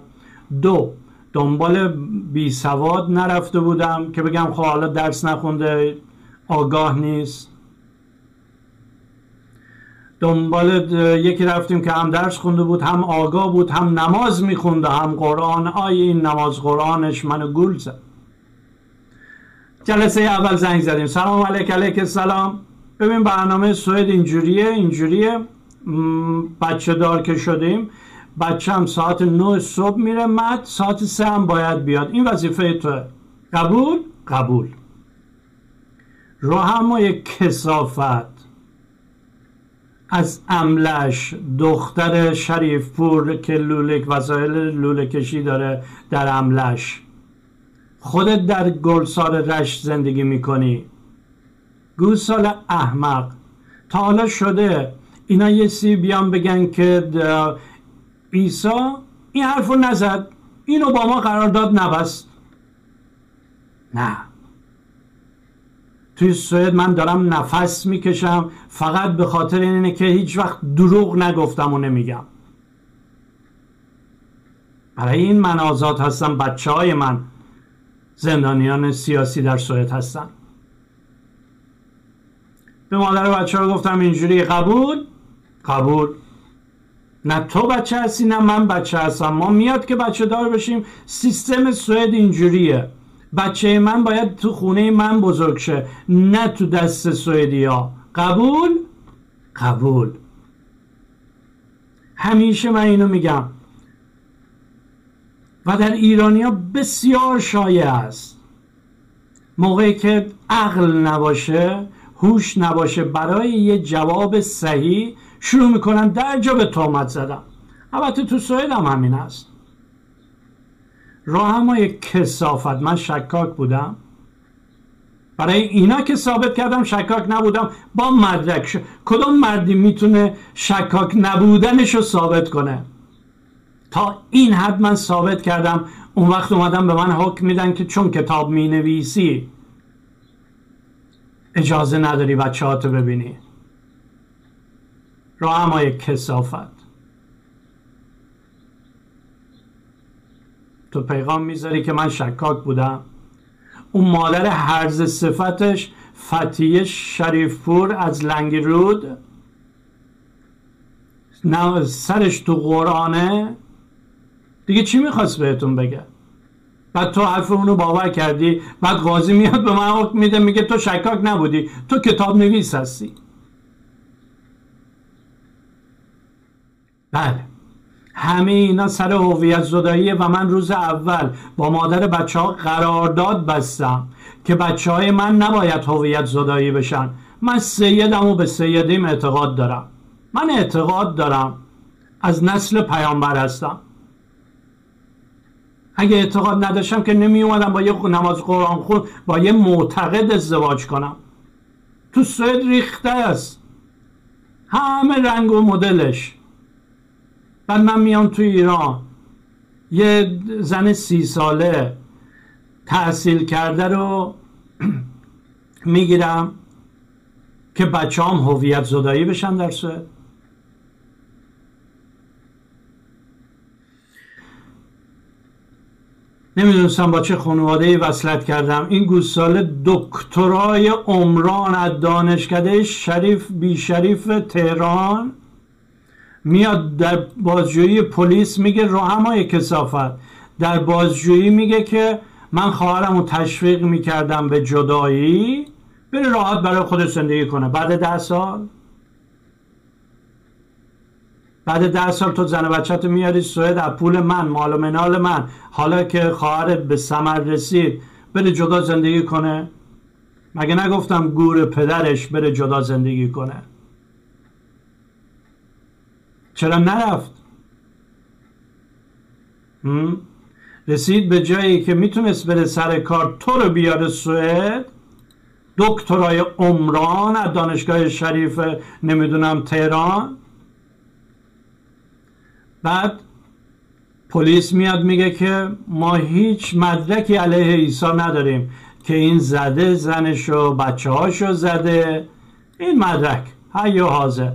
[SPEAKER 1] دو دنبال بی سواد نرفته بودم که بگم خب حالا درس نخونده آگاه نیست. دنبال یکی رفتیم که هم درس خونده بود هم آگاه بود هم نماز میخونده هم قرآن. آی این نماز قرآنش منو گول زد. جلسه اول زنگ زدیم. سلام علیک علیک سلام ببین برنامه سوید اینجوریه اینجوریه. بچه دار که شدیم. بچه هم ساعت 9 صبح میره مد ساعت سه هم باید بیاد. این وظیفه توه. قبول؟ قبول. یک کسافت. از املش دختر شریف پور که لولک وسایل لوله کشی داره در املش. خودت در گلسار رشت زندگی می‌کنی. گوسال احمق. تا حالا شده. اینا یه سی بیان بگن که ایسا این حرف رو نزد. اینو با ما قرارداد نبست. نه. توی سوئد من دارم نفس می‌کشم فقط به خاطر اینه که هیچ وقت دروغ نگفتم و نمیگم. برای این من آزاد هستم بچه های من زندانیان سیاسی در سوئد هستن. به مادر بچه ها گفتم اینجوری قبول؟ قبول. نه تو بچه هستی نه من بچه هستم. ما میاد که بچه دار بشیم سیستم سوئد اینجوریه. بچه من باید تو خونه من بزرگ شه نه تو دست سوئدی ها قبول؟ قبول. همیشه من اینو میگم. و در ایرانیا بسیار شایع است. موقعی که عقل نباشه هوش نباشه برای یه جواب صحیح شروع می‌کنن در جا به تهمت زدن البته تو سوئد هم همین است. راه یک کسافت. من شکاک بودم. برای اینا که ثابت کردم شکاک نبودم. با مدرک شد. کدوم مردی می‌تونه شکاک نبودنش رو ثابت کنه؟ تا این حد من ثابت کردم. اون وقت اومدم به من حکم میدن که چون کتاب می‌نویسی اجازه نداری بچه ها تو ببینی. راه یک کسافت. تو پیغام می‌ذاری که من شکاک بودم. اون مادر حرز صفتش فتیه شریفپور از لنگرود. نه سرش تو قرآنه. دیگه چی می‌خواست بهتون بگه؟ بعد تو حرف اونو باور کردی بعد قاضی میاد به من حکم میده میگه تو شکاک نبودی تو کتاب نویس هستی. بله. همه اینا سر هویت زداییه و من روز اول با مادر بچه ها قرارداد بستم که بچه های من نباید هویت زدایی بشن. من سیدم و به سیدیم اعتقاد دارم. من اعتقاد دارم از نسل پیامبر هستم. اگه اعتقاد نداشتم که نمی اومدم با یه نماز قرآن خود با یه معتقد ازدواج کنم. تو سوئد ریخته است. همه رنگ و مدلش. بعد من میام تو ایران. یه زن سی ساله تحصیل کرده رو می‌گیرم که بچه هم هویت زدایی بشن در سوئد نمی‌دونستم با چه خانواده وصلت کردم. این گوساله دکترای عمران از دانشکده شریف بی شریف تهران میاد در بازجویی پلیس میگه روحمای کسافت در بازجویی میگه که من خواهرم رو تشویق می‌کردم به جدایی بره راحت برای خودش زندگی کنه. بعد ده سال؟ بعد ده سال تو زن بچه میاری سوئد از پول من مال و منال من. حالا که خواهرت به سمر رسید بره جدا زندگی کنه. مگه نگفتم گور پدرش بره جدا زندگی کنه؟ چرا نرفت؟ رسید به جایی که می‌تونست بره سر کار تو رو بیاره سوئد؟ دکترای عمران از دانشگاه شریف نمی‌دونم تهران؟ بعد پلیس میاد میگه که ما هیچ مدرکی علیه عیسی نداریم که این زده زنشو بچه هاشو زده. این مدرک هی حاضر.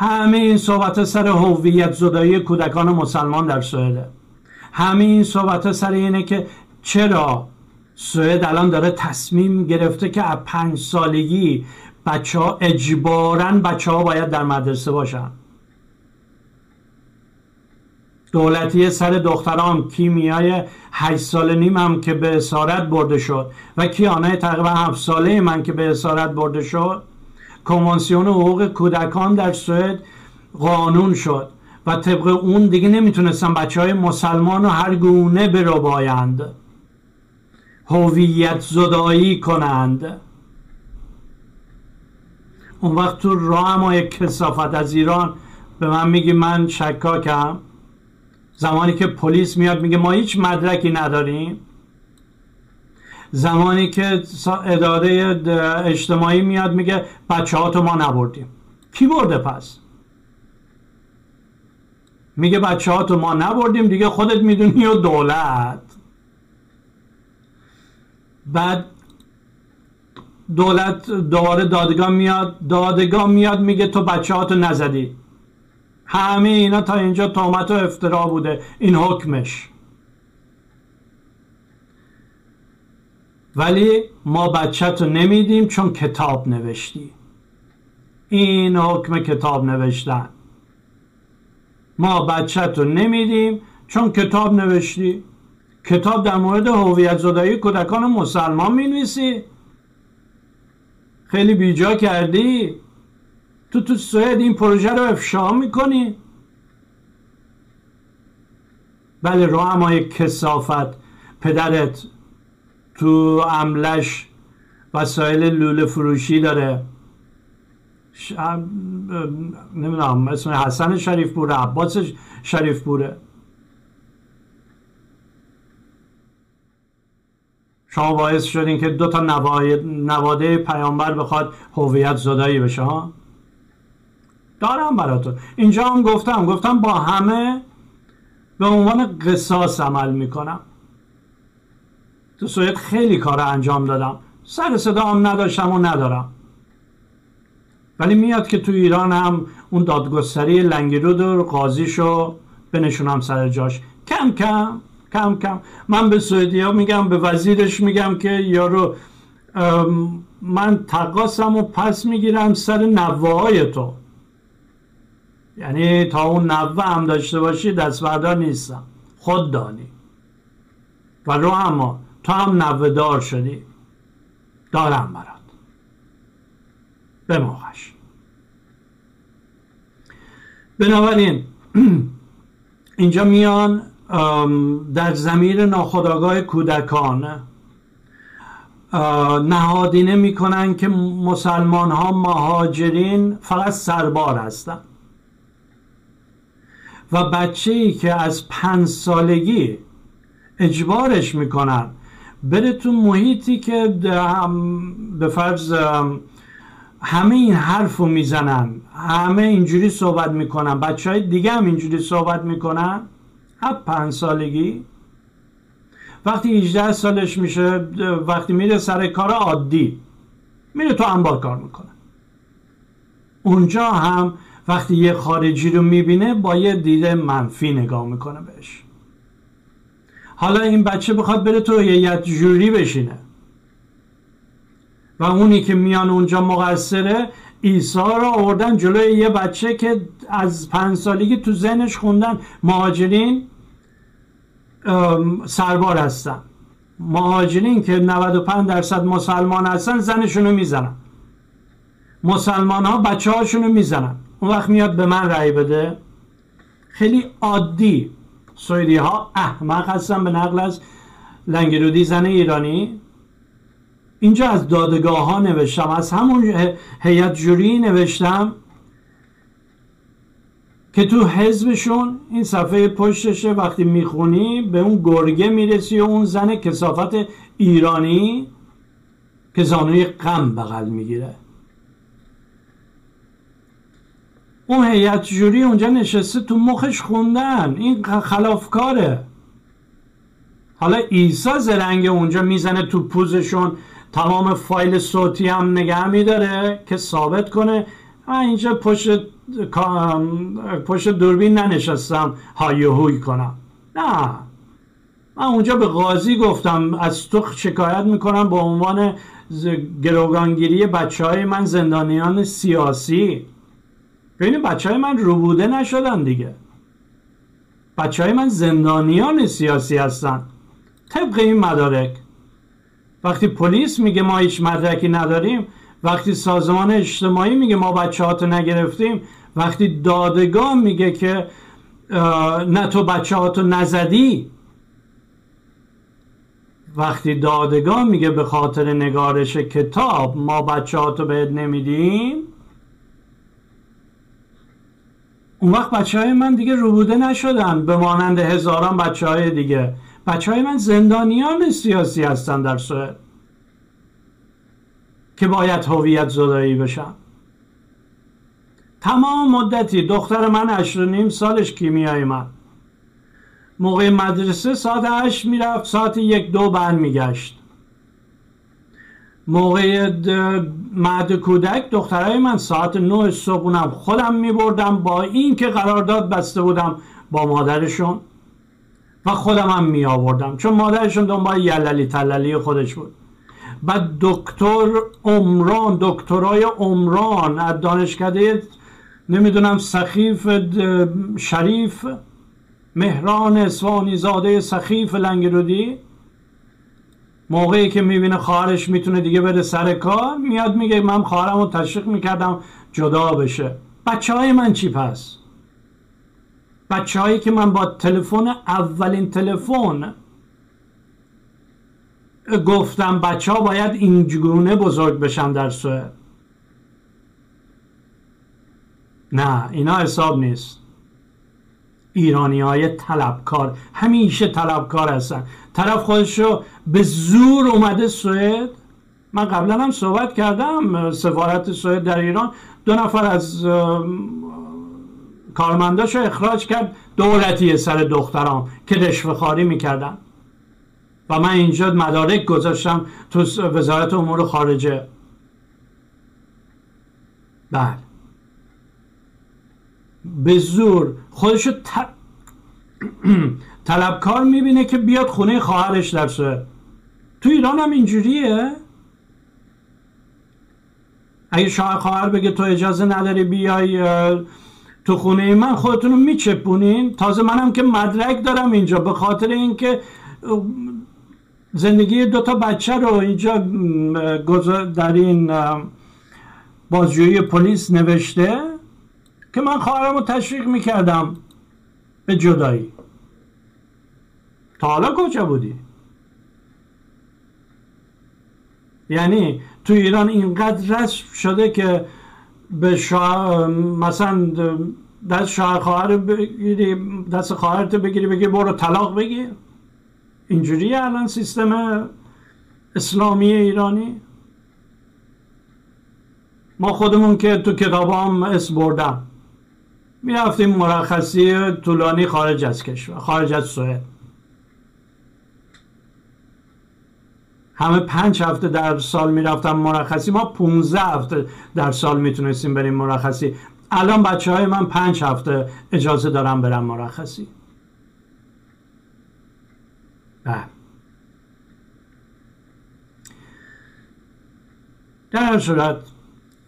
[SPEAKER 1] همه این صحبت سر هویت زدایی کودکان مسلمان در سوئده همه این صحبت سر اینه که چرا سوئد الان داره تصمیم گرفته که از پنج سالگی بچه ها اجبارا بچه ها باید در مدرسه باشن. دولتی سر دختران کیمیای هشت سال نیم هم که به اسارت برده شد و کیانه تقریبا هفت ساله من که به اسارت برده شد کنوانسیون حقوق کودکان در سوئد قانون شد و طبق اون دیگه نمی‌تونستن بچه های مسلمان رو هر گونه بربایند هویت زدایی کنند. اون وقت تو راه ما یک کسافت از ایران به من میگی من شکاکم. زمانی که پلیس میاد میگه ما هیچ مدرکی نداریم. زمانی که اداره اجتماعی میاد میگه بچه تو ما نبردیم. کی برده پس؟ میگه بچه تو ما نبردیم دیگه خودت می‌دونی و دولت. بعد دولت دوباره دادگاه میاد دادگاه میاد میگه تو بچه نزدی. همه اینا تا اینجا تومت و افترا بوده. این حکمش. ولی ما بچه تو نمیدیم چون کتاب نوشتی. این حکم کتاب نوشتن. ما بچه تو نمیدیم چون کتاب نوشتی. کتاب در مورد هویت زدایی کودکان مسلمان می‌نویسی. خیلی بیجا کردی. تو تو سوئد این پروژه رو افشا می‌کنی. بله اما کسافت پدرت تو عملش وسایل لوله فروشی داره. نمی‌دونم اسم حسن شریف بوره عباس شریف بوره شما باعث شدین که دو تا نواده پیامبر بخواد هویت زدایی بشه ها؟ دارم براتون. اینجا هم گفتم گفتم با همه به عنوان قصاص عمل می‌کنم. تو سویت خیلی کار انجام دادم. سر صدا هم نداشتم و ندارم. ولی میاد که تو ایران هم اون دادگستری لنگرود و قاضیشو بنشونم سر جاش. کم کم کم کم. من به سوئدی ها میگم به وزیرش میگم که یارو من تقاسم و پس می‌گیرم سر نوه تو. یعنی تا اون نوه هم داشته باشی دست بردار نیستم. خود دانی. و رو اما تو هم نوه دار شدی؟ دارم برات. به موقعش بنابراین اینجا میان در زمیر ناخداگاه کودکان نهادینه می‌کنن که مسلمان ها مهاجرین فقط سربار هستند و بچه ای که از پنج سالگی اجبارش می‌کنن بره تو محیطی که به فرض همه این حرف رو می‌زنن همه اینجوری صحبت می‌کنن بچه های دیگه هم اینجوری صحبت می‌کنن؟ از پنج سالگی؟ وقتی 18 سالش میشه وقتی میره سر کار عادی میره تو انبار کار می‌کنه. اونجا هم وقتی یه خارجی رو می‌بینه با یه دیده منفی نگاه می‌کنه بهش. حالا این بچه بخواد بره تو هیئت جوری بشینه. و اونی که میان اونجا مقصره عیسی را آوردن جلوی یه بچه که از پنج سالگی تو ذهنش خوندن مهاجرین سربار هستن. مهاجرین که 95 درصد مسلمان هستن زنشونو می‌زنن. مسلمان ها بچه هاشونو می‌زنن. اون وقت میاد به من رأی بده. خیلی عادی. سویدی ها احمق هستن به نقل از لنگرودی زن ایرانی. اینجا از دادگاه ها نوشتم از همون هیئت جوری نوشتم که تو حزبشون این صفحه پشتشه وقتی می‌خونی به اون گرگه می‌رسی و اون زن کسافت ایرانی که زانوی غم بغل می‌گیره. اون هیئت جوری اونجا نشسته تو مخش خوندن. این خلافکاره. حالا عیسی زرنگ اونجا می‌زنه تو پوزشون. تمام فایل صوتی هم نگه میداره که ثابت کنه. اینجا پشت پشت دوربین ننشستم. هایهوی کنم. نه. من اونجا به قاضی گفتم. از تو شکایت می‌کنم به عنوان گروگانگیری بچه های من زندانیان سیاسی. ببینید بچه های من روبوده نشدن دیگه. بچه های من زندانیان سیاسی هستن. طبق این مدارک. وقتی پلیس میگه ما هیچ مدرکی نداریم وقتی سازمان اجتماعی میگه ما بچه هاتو نگرفتیم وقتی دادگاه میگه که نه تو بچه هاتو نزدی. وقتی دادگاه میگه به خاطر نگارش کتاب ما بچه هاتو بهت نمیدیم اون وقت بچه های من دیگه روبوده نشدن به مانند هزاران بچه های دیگه. بچه های من زندانیان سیاسی هستن در سوئد. که باید هویت زدایی بشن. تمام مدتی دختر من اشر نیم سالش کیمیای من. موقع مدرسه ساعت هشت می‌رفت ساعت یک دو میگشت موقع مهد کودک دخترای من ساعت نه صبحونم خودم میبردم. با این که قرارداد بسته بودم با مادرشون و خودم هم می آوردم چون مادرشون دنبال یللی تللی خودش بود. بعد دکتر عمران دکترای عمران از دانشکده نمی‌دونم سخیف شریف مهران اسوانی زاده سخیف لنگرودی موقعی که می‌بینه خواهرش می‌تونه دیگه بره سر کار میاد میگه من خواهرم رو تشویق می‌کردم جدا بشه. بچه های من چی پس؟ بچه هایی که من با تلفن اولین تلفن گفتم بچه ها باید اینجگونه بزرگ بشن در سوئد. نه اینا حساب نیست. ایرانی های طلبکار. همیشه طلبکار هستن. طرف خودشو به زور اومده سوئد. من قبلا هم صحبت کردم سفارت سوئد در ایران. دو نفر از کارمنداش رو اخراج کرد. دولتی سر دختران که رشوه خاری می‌کردن. و من اینجا مدارک گذاشتم تو وزارت امور خارجه. بله. به زور خودشو ت... طلبکار می‌بینه که بیاد خونه خواهرش در تو ایران هم اینجوریه؟ اگه شوهر خواهر بگه تو اجازه نداری بیای تو خونه من خودتون رو میچپونین؟ تازه منم که مدرک دارم اینجا به خاطر اینکه زندگی دو تا بچه رو اینجا در این بازجویی پلیس نوشته. که من خواهرم رو تشویق می‌کردم به جدایی. تا حالا کجا بودی؟ یعنی تو ایران اینقدر رسم شده که به شا... مثلا دست شوهر خواهر بگیری دست خواهرت بگیری بگی برو طلاق بگیر. اینجوری الان سیستم اسلامی ایرانی. ما خودمون که تو کتاب هم اسم بردم. می‌رفتیم مرخصی طولانی خارج از کشور خارج از سوئد. همه پنج هفته در سال می‌رفتم مرخصی. ما 15 هفته در سال می‌تونستیم بریم مرخصی. الان بچه های من پنج هفته اجازه دارم برم مرخصی. بله. در صورت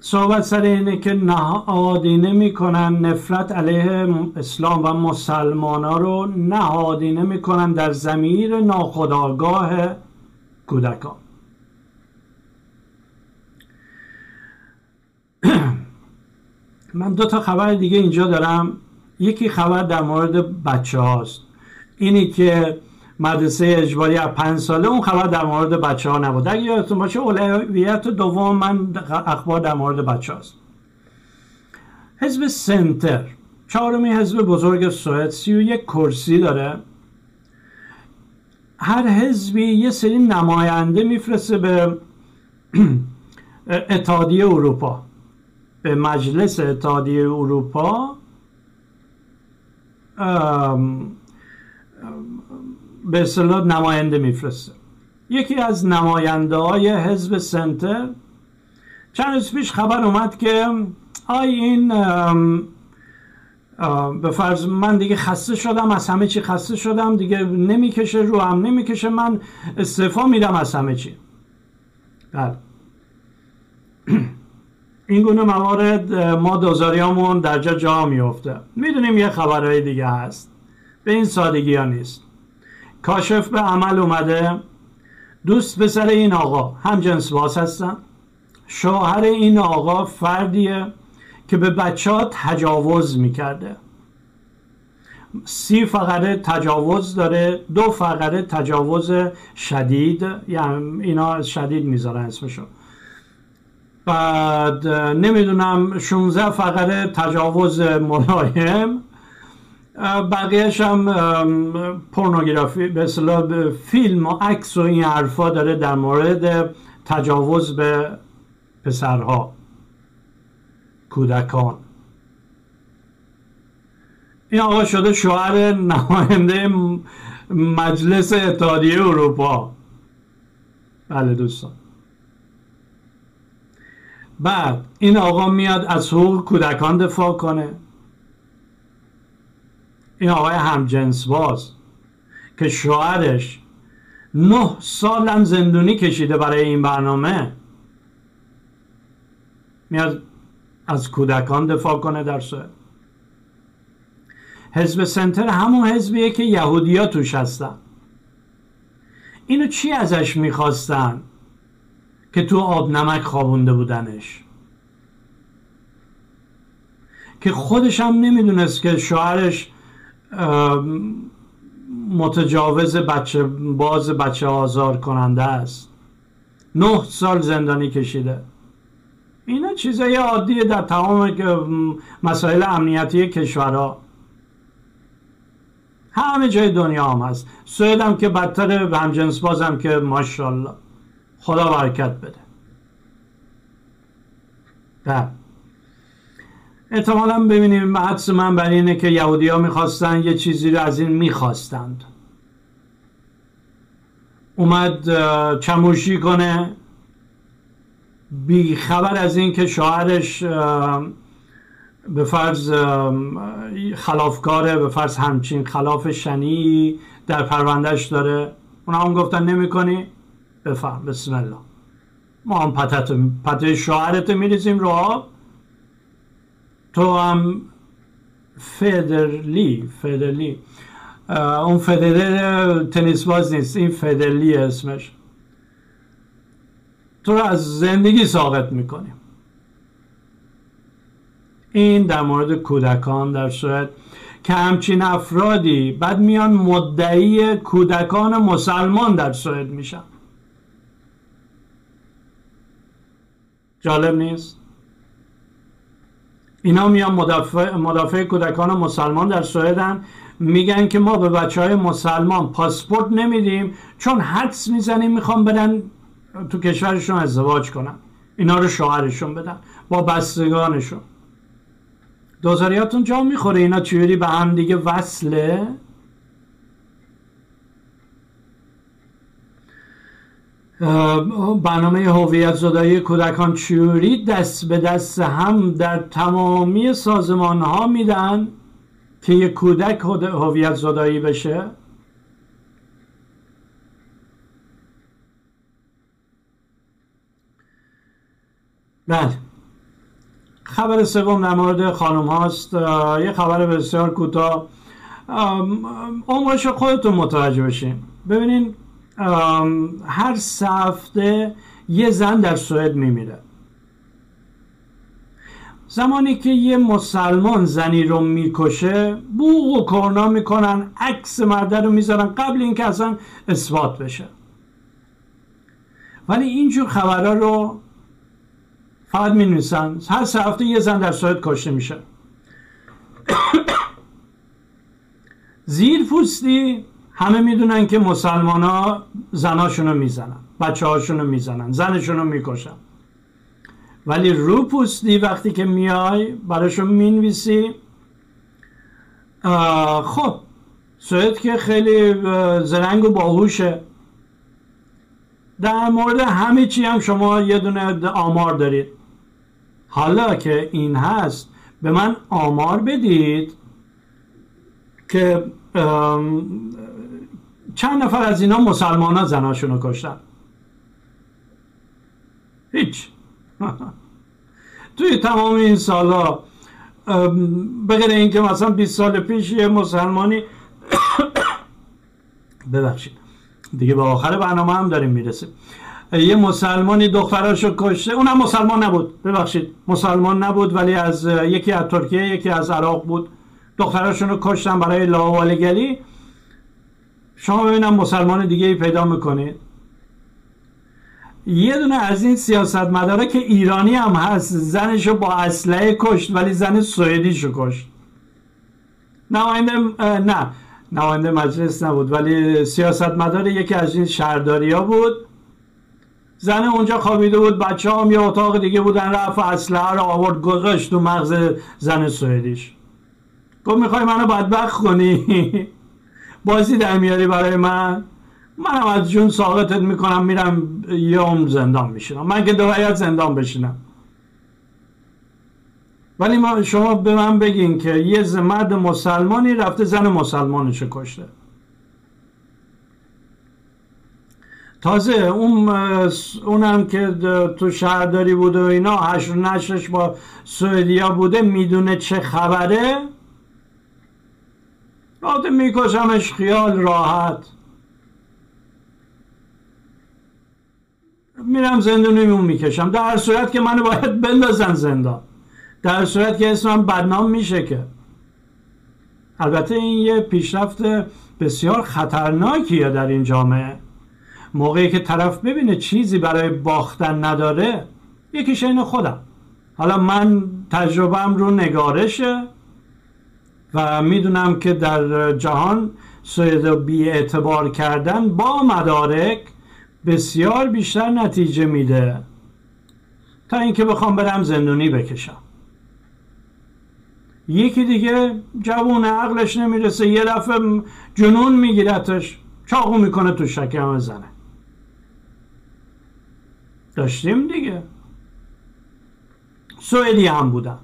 [SPEAKER 1] صحبت سر اینه که نهادینه می‌کنن نفرت علیه اسلام و مسلمان ها رو نهادینه می‌کنن در زمیر ناخداگاه کودکان. من دو تا خبر دیگه اینجا دارم. یکی خبر در مورد بچه هاست اینی که مدرسه اجباری از پنج ساله اون خبر در مورد بچه ها نبود. اگه یادتون باشه اولویت دوم من اخبار در مورد بچه هاست حزب سنتر. چهارمی حزب بزرگ سوئد سی و یک کرسی داره. هر حزبی یه سری نماینده میفرسته به اتحادیه اروپا. به مجلس اتحادیه اروپا. به اصطلاح نماینده میفرسته. یکی از نماینده های حزب سنتر چند روز پیش خبر اومد که آی این به فرض من دیگه خسته شدم از همه چی خسته شدم دیگه نمی‌کشه رو هم نمی‌کشه من استعفا میدم از همه چی. بله. این گونه موارد ما دوزاریامون در جا جا میفته می‌دونیم یه خبرهای دیگه هست. به این سادگی ها نیست. کاشف به عمل اومده. دوست پسر این آقا هم جنس باز هستن شوهر این آقا فردیه که به بچه ها تجاوز می‌کرده. سی فقره تجاوز داره دو فقره تجاوز شدید. یعنی اینا شدید می‌ذارن اسمشو. بعد نمی‌دونم 16 فقره تجاوز ملایم. بقیهش هم پورنوگرافی به اصطلاح فیلم و عکس و این حرفا داره در مورد تجاوز به پسرها. کودکان. این آقا شده شوهر نماینده مجلس اتحادیه اروپا. بله دوستان. بعد این آقا میاد از حقوق کودکان دفاع کنه. این آقای همجنس باز که شوهرش نه سالم زندونی کشیده برای این برنامه میاد از کودکان دفاع کنه در سوئد. حزب سنتر همون حزبیه که یهودیا توش هستن. اینو چی ازش می‌خواستن که تو آب نمک خوابونده بودنش؟ که خودش هم نمی‌دونست که شوهرش متجاوز بچه باز بچه آزار کننده است. نه سال زندانی کشیده. اینا چیزای عادیه در تمام مسائل امنیتی کشورها. همه جای دنیا هم هست. سوئد هم که بدتر همجنس بازم که ماشاءالله. خدا برکت بده. ده بله. احتمالا ببینیم حدس من بر اینه که یهودی ها می‌خواستن یه چیزی رو از این می‌خواستند. اومد چموشی کنه. بی خبر از این که شوهرش به فرض خلافکاره به فرض همچین خلاف شنی در پروندهش داره. اونا هم گفتن نمی کنی بفهم بسم الله. ما هم پتت پته شوهرت میریزیم رو آب. تو هم فدرلی فدرلی. اون فدرر تنیس باز نیست این فدرلی اسمش. تو رو از زندگی ساقط می‌کنیم. این در مورد کودکان در سوئد که همچین افرادی بعد میان مدعی کودکان مسلمان در سوئد میشن. جالب نیست؟ اینا میان مدافع, مدافع کودکان مسلمان در سوئدن. میگن که ما به بچه های مسلمان پاسپورت نمیدیم چون حدس می‌زنیم می‌خوام برن تو کشورشون ازدواج کنن. اینا رو شوهرشون بدن با بستگانشون. دوزاریاتون جا می‌خوره اینا چجوری به هم دیگه وصله؟ برنامه هویت زدایی کودکان چوری دست به دست هم در تمامی سازمان ها میدن که یک کودک هویت زدایی بشه؟ بله. خبر سوم در مورد خانم هاست. یه خبر بسیار کوتاه. عمرش خودتون متوجه بشین. ببینین هر هفته یه زن در سوئد میمیره. زمانی که یه مسلمان زنی رو می‌کشه بوغ و کرنا می‌کنن عکس مرده رو می‌ذارن قبل اینکه اصلا اثبات بشه. ولی اینجور خبرها رو فقط می نویسن هر سه هفته یه زن در سوئد کشته میشه. زیر پوستی همه می‌دونن که مسلمان ها زناشونو می‌زنن بچه هاشونو می‌زنن زنشونو می‌کشن. ولی رو پوستی وقتی که میای براشون می‌نویسی خب سوئد که خیلی زرنگ و باهوشه. در مورد همه چی هم شما یه دونه آمار دارید. حالا که این هست به من آمار بدید که چند نفر از اینا مسلمان ها زناشون رو کشتن؟ هیچ. توی تمام این سالا بغیر اینکه مثلا 20 سال پیش یه مسلمانی ببخشید. دیگه به آخر برنامه هم داریم می‌رسیم. یه مسلمانی دختراشو کشته اونم مسلمان نبود. ببخشید مسلمان نبود ولی از یکی از ترکیه یکی از عراق بود. دختراشون رو کشتن برای لاوالگری شما ببینم مسلمان دیگه ای پیدا می‌کنید یه دونه از این سیاست مداره که ایرانی هم هست زنشو با اسلحه کشت ولی زن سوئدیشو کشت. نماینده نه. نماینده مجلس نبود ولی سیاست مدار یکی از این شهرداری ها بود. زن اونجا خوابیده بود بچه هم یه اتاق دیگه بودن رفت اسلحه رو آورد گذاشت تو مغز زن سوئدیش. گفت می‌خوای منو بدبخت کنی؟ بازی در میاری برای من؟ منم از جون ساقطت می‌کنم میرم یه عمر زندان میشینم. من که دوایت زندان بشینم. ولی ما شما به من بگین که یه مرد مسلمانی رفته زن مسلمانش کشته. تازه اون اونم که تو شهرداری بوده و اینا هشت نشش با سوئدیا بوده می‌دونه چه خبره؟ راته میکشمش خیال راحت. میرم زندونیمون می‌کشم. در صورت که منو باید بندازن زندان. در صورت که اسمم بدنام میشه که. البته این یه پیشرفت بسیار خطرناکیه در این جامعه. موقعی که طرف ببینه چیزی برای باختن نداره یکیش این خودم. حالا من تجربهم رو نگارشه و می‌دونم که در جهان سوید بی اعتبار کردن با مدارک بسیار بیشتر نتیجه میده. تا اینکه بخوام برم زندونی بکشم. یکی دیگه جوون عقلش نمی‌رسه یه دفعه جنون میگیرتش چاقو می‌کنه تو شکم زنه داشتیم دیگه. سوئدی هم بودن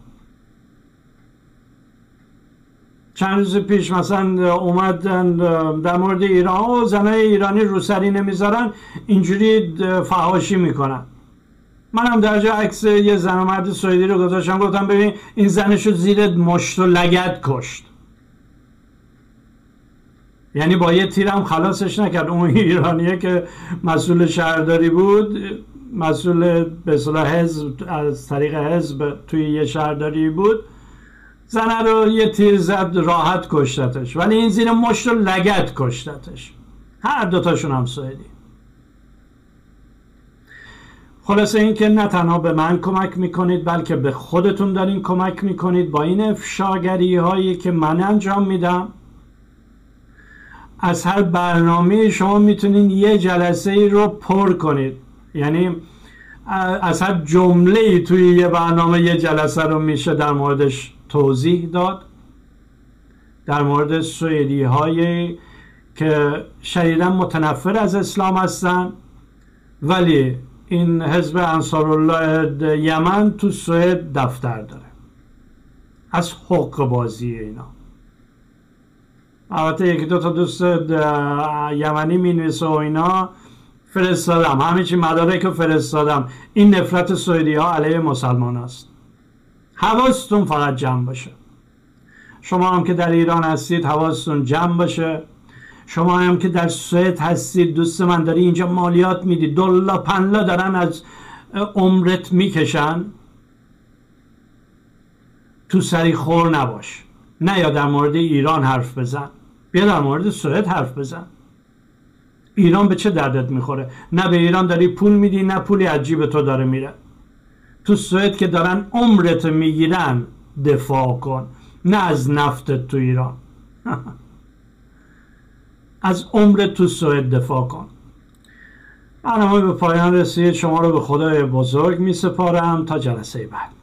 [SPEAKER 1] چند روز پیش مثلا اومدن در مورد ایران و زنای ایرانی روسری نمی‌ذارن اینجوری فهاشی می‌کنن. منم در جا عکس یه زن و مرد سوئدی رو گذاشتم گفتم ببین این زنشو زیر مشت و لگت کشت. یعنی با یه تیرم خلاصش نکرد. اون ایرانیه که مسئول شهرداری بود مسئول به حزب از طریق حزب توی یه شهرداری بود. زنه رو یه تیر زد راحت کشتتش ولی این زیر مشت و لگت کشتتش. هر دوتاشون هم سوئدی. خلاصه اینکه نه تنها به من کمک می‌کنید بلکه به خودتون دارین کمک می‌کنید. با این افشاگری هایی که من انجام میدم از هر برنامه شما می‌تونید یه جلسه ای رو پر کنید. یعنی از هر جمله توی یه برنامه یه جلسه رو میشه در موردش توضیح داد در مورد سوئدی هایی که شدیدا متنفر از اسلام هستن ولی این حزب انصارالله یمن تو سوئد دفتر داره از حق بازی اینا. البته یکی دو تا دوست یمنی می و اینا فرستادم. همه چی مدارک فرستادم. این نفرت سوئدی ها علیه مسلمان است. حواستون فقط جمع باشه. شما هم که در ایران هستید حواستون جمع باشه. شما هم که در سوئد هستید دوست من داری اینجا مالیات میدی دلا پنلا دارن از عمرت می‌کشن. تو سری خور نباش. نه یا در مورد ایران حرف بزن. بیا در مورد سوئد حرف بزن. ایران به چه دردت می‌خوره؟ نه به ایران داری پول میدی نه پولی از جیب تو داره میره. تو سوئد که دارن عمرت می‌گیرن دفاع کن نه از نفتت تو ایران. از عمر تو سوئد دفاع کن. برنامه به پایان رسید. شما رو به خدای بزرگ می سپارم تا جلسه بعد.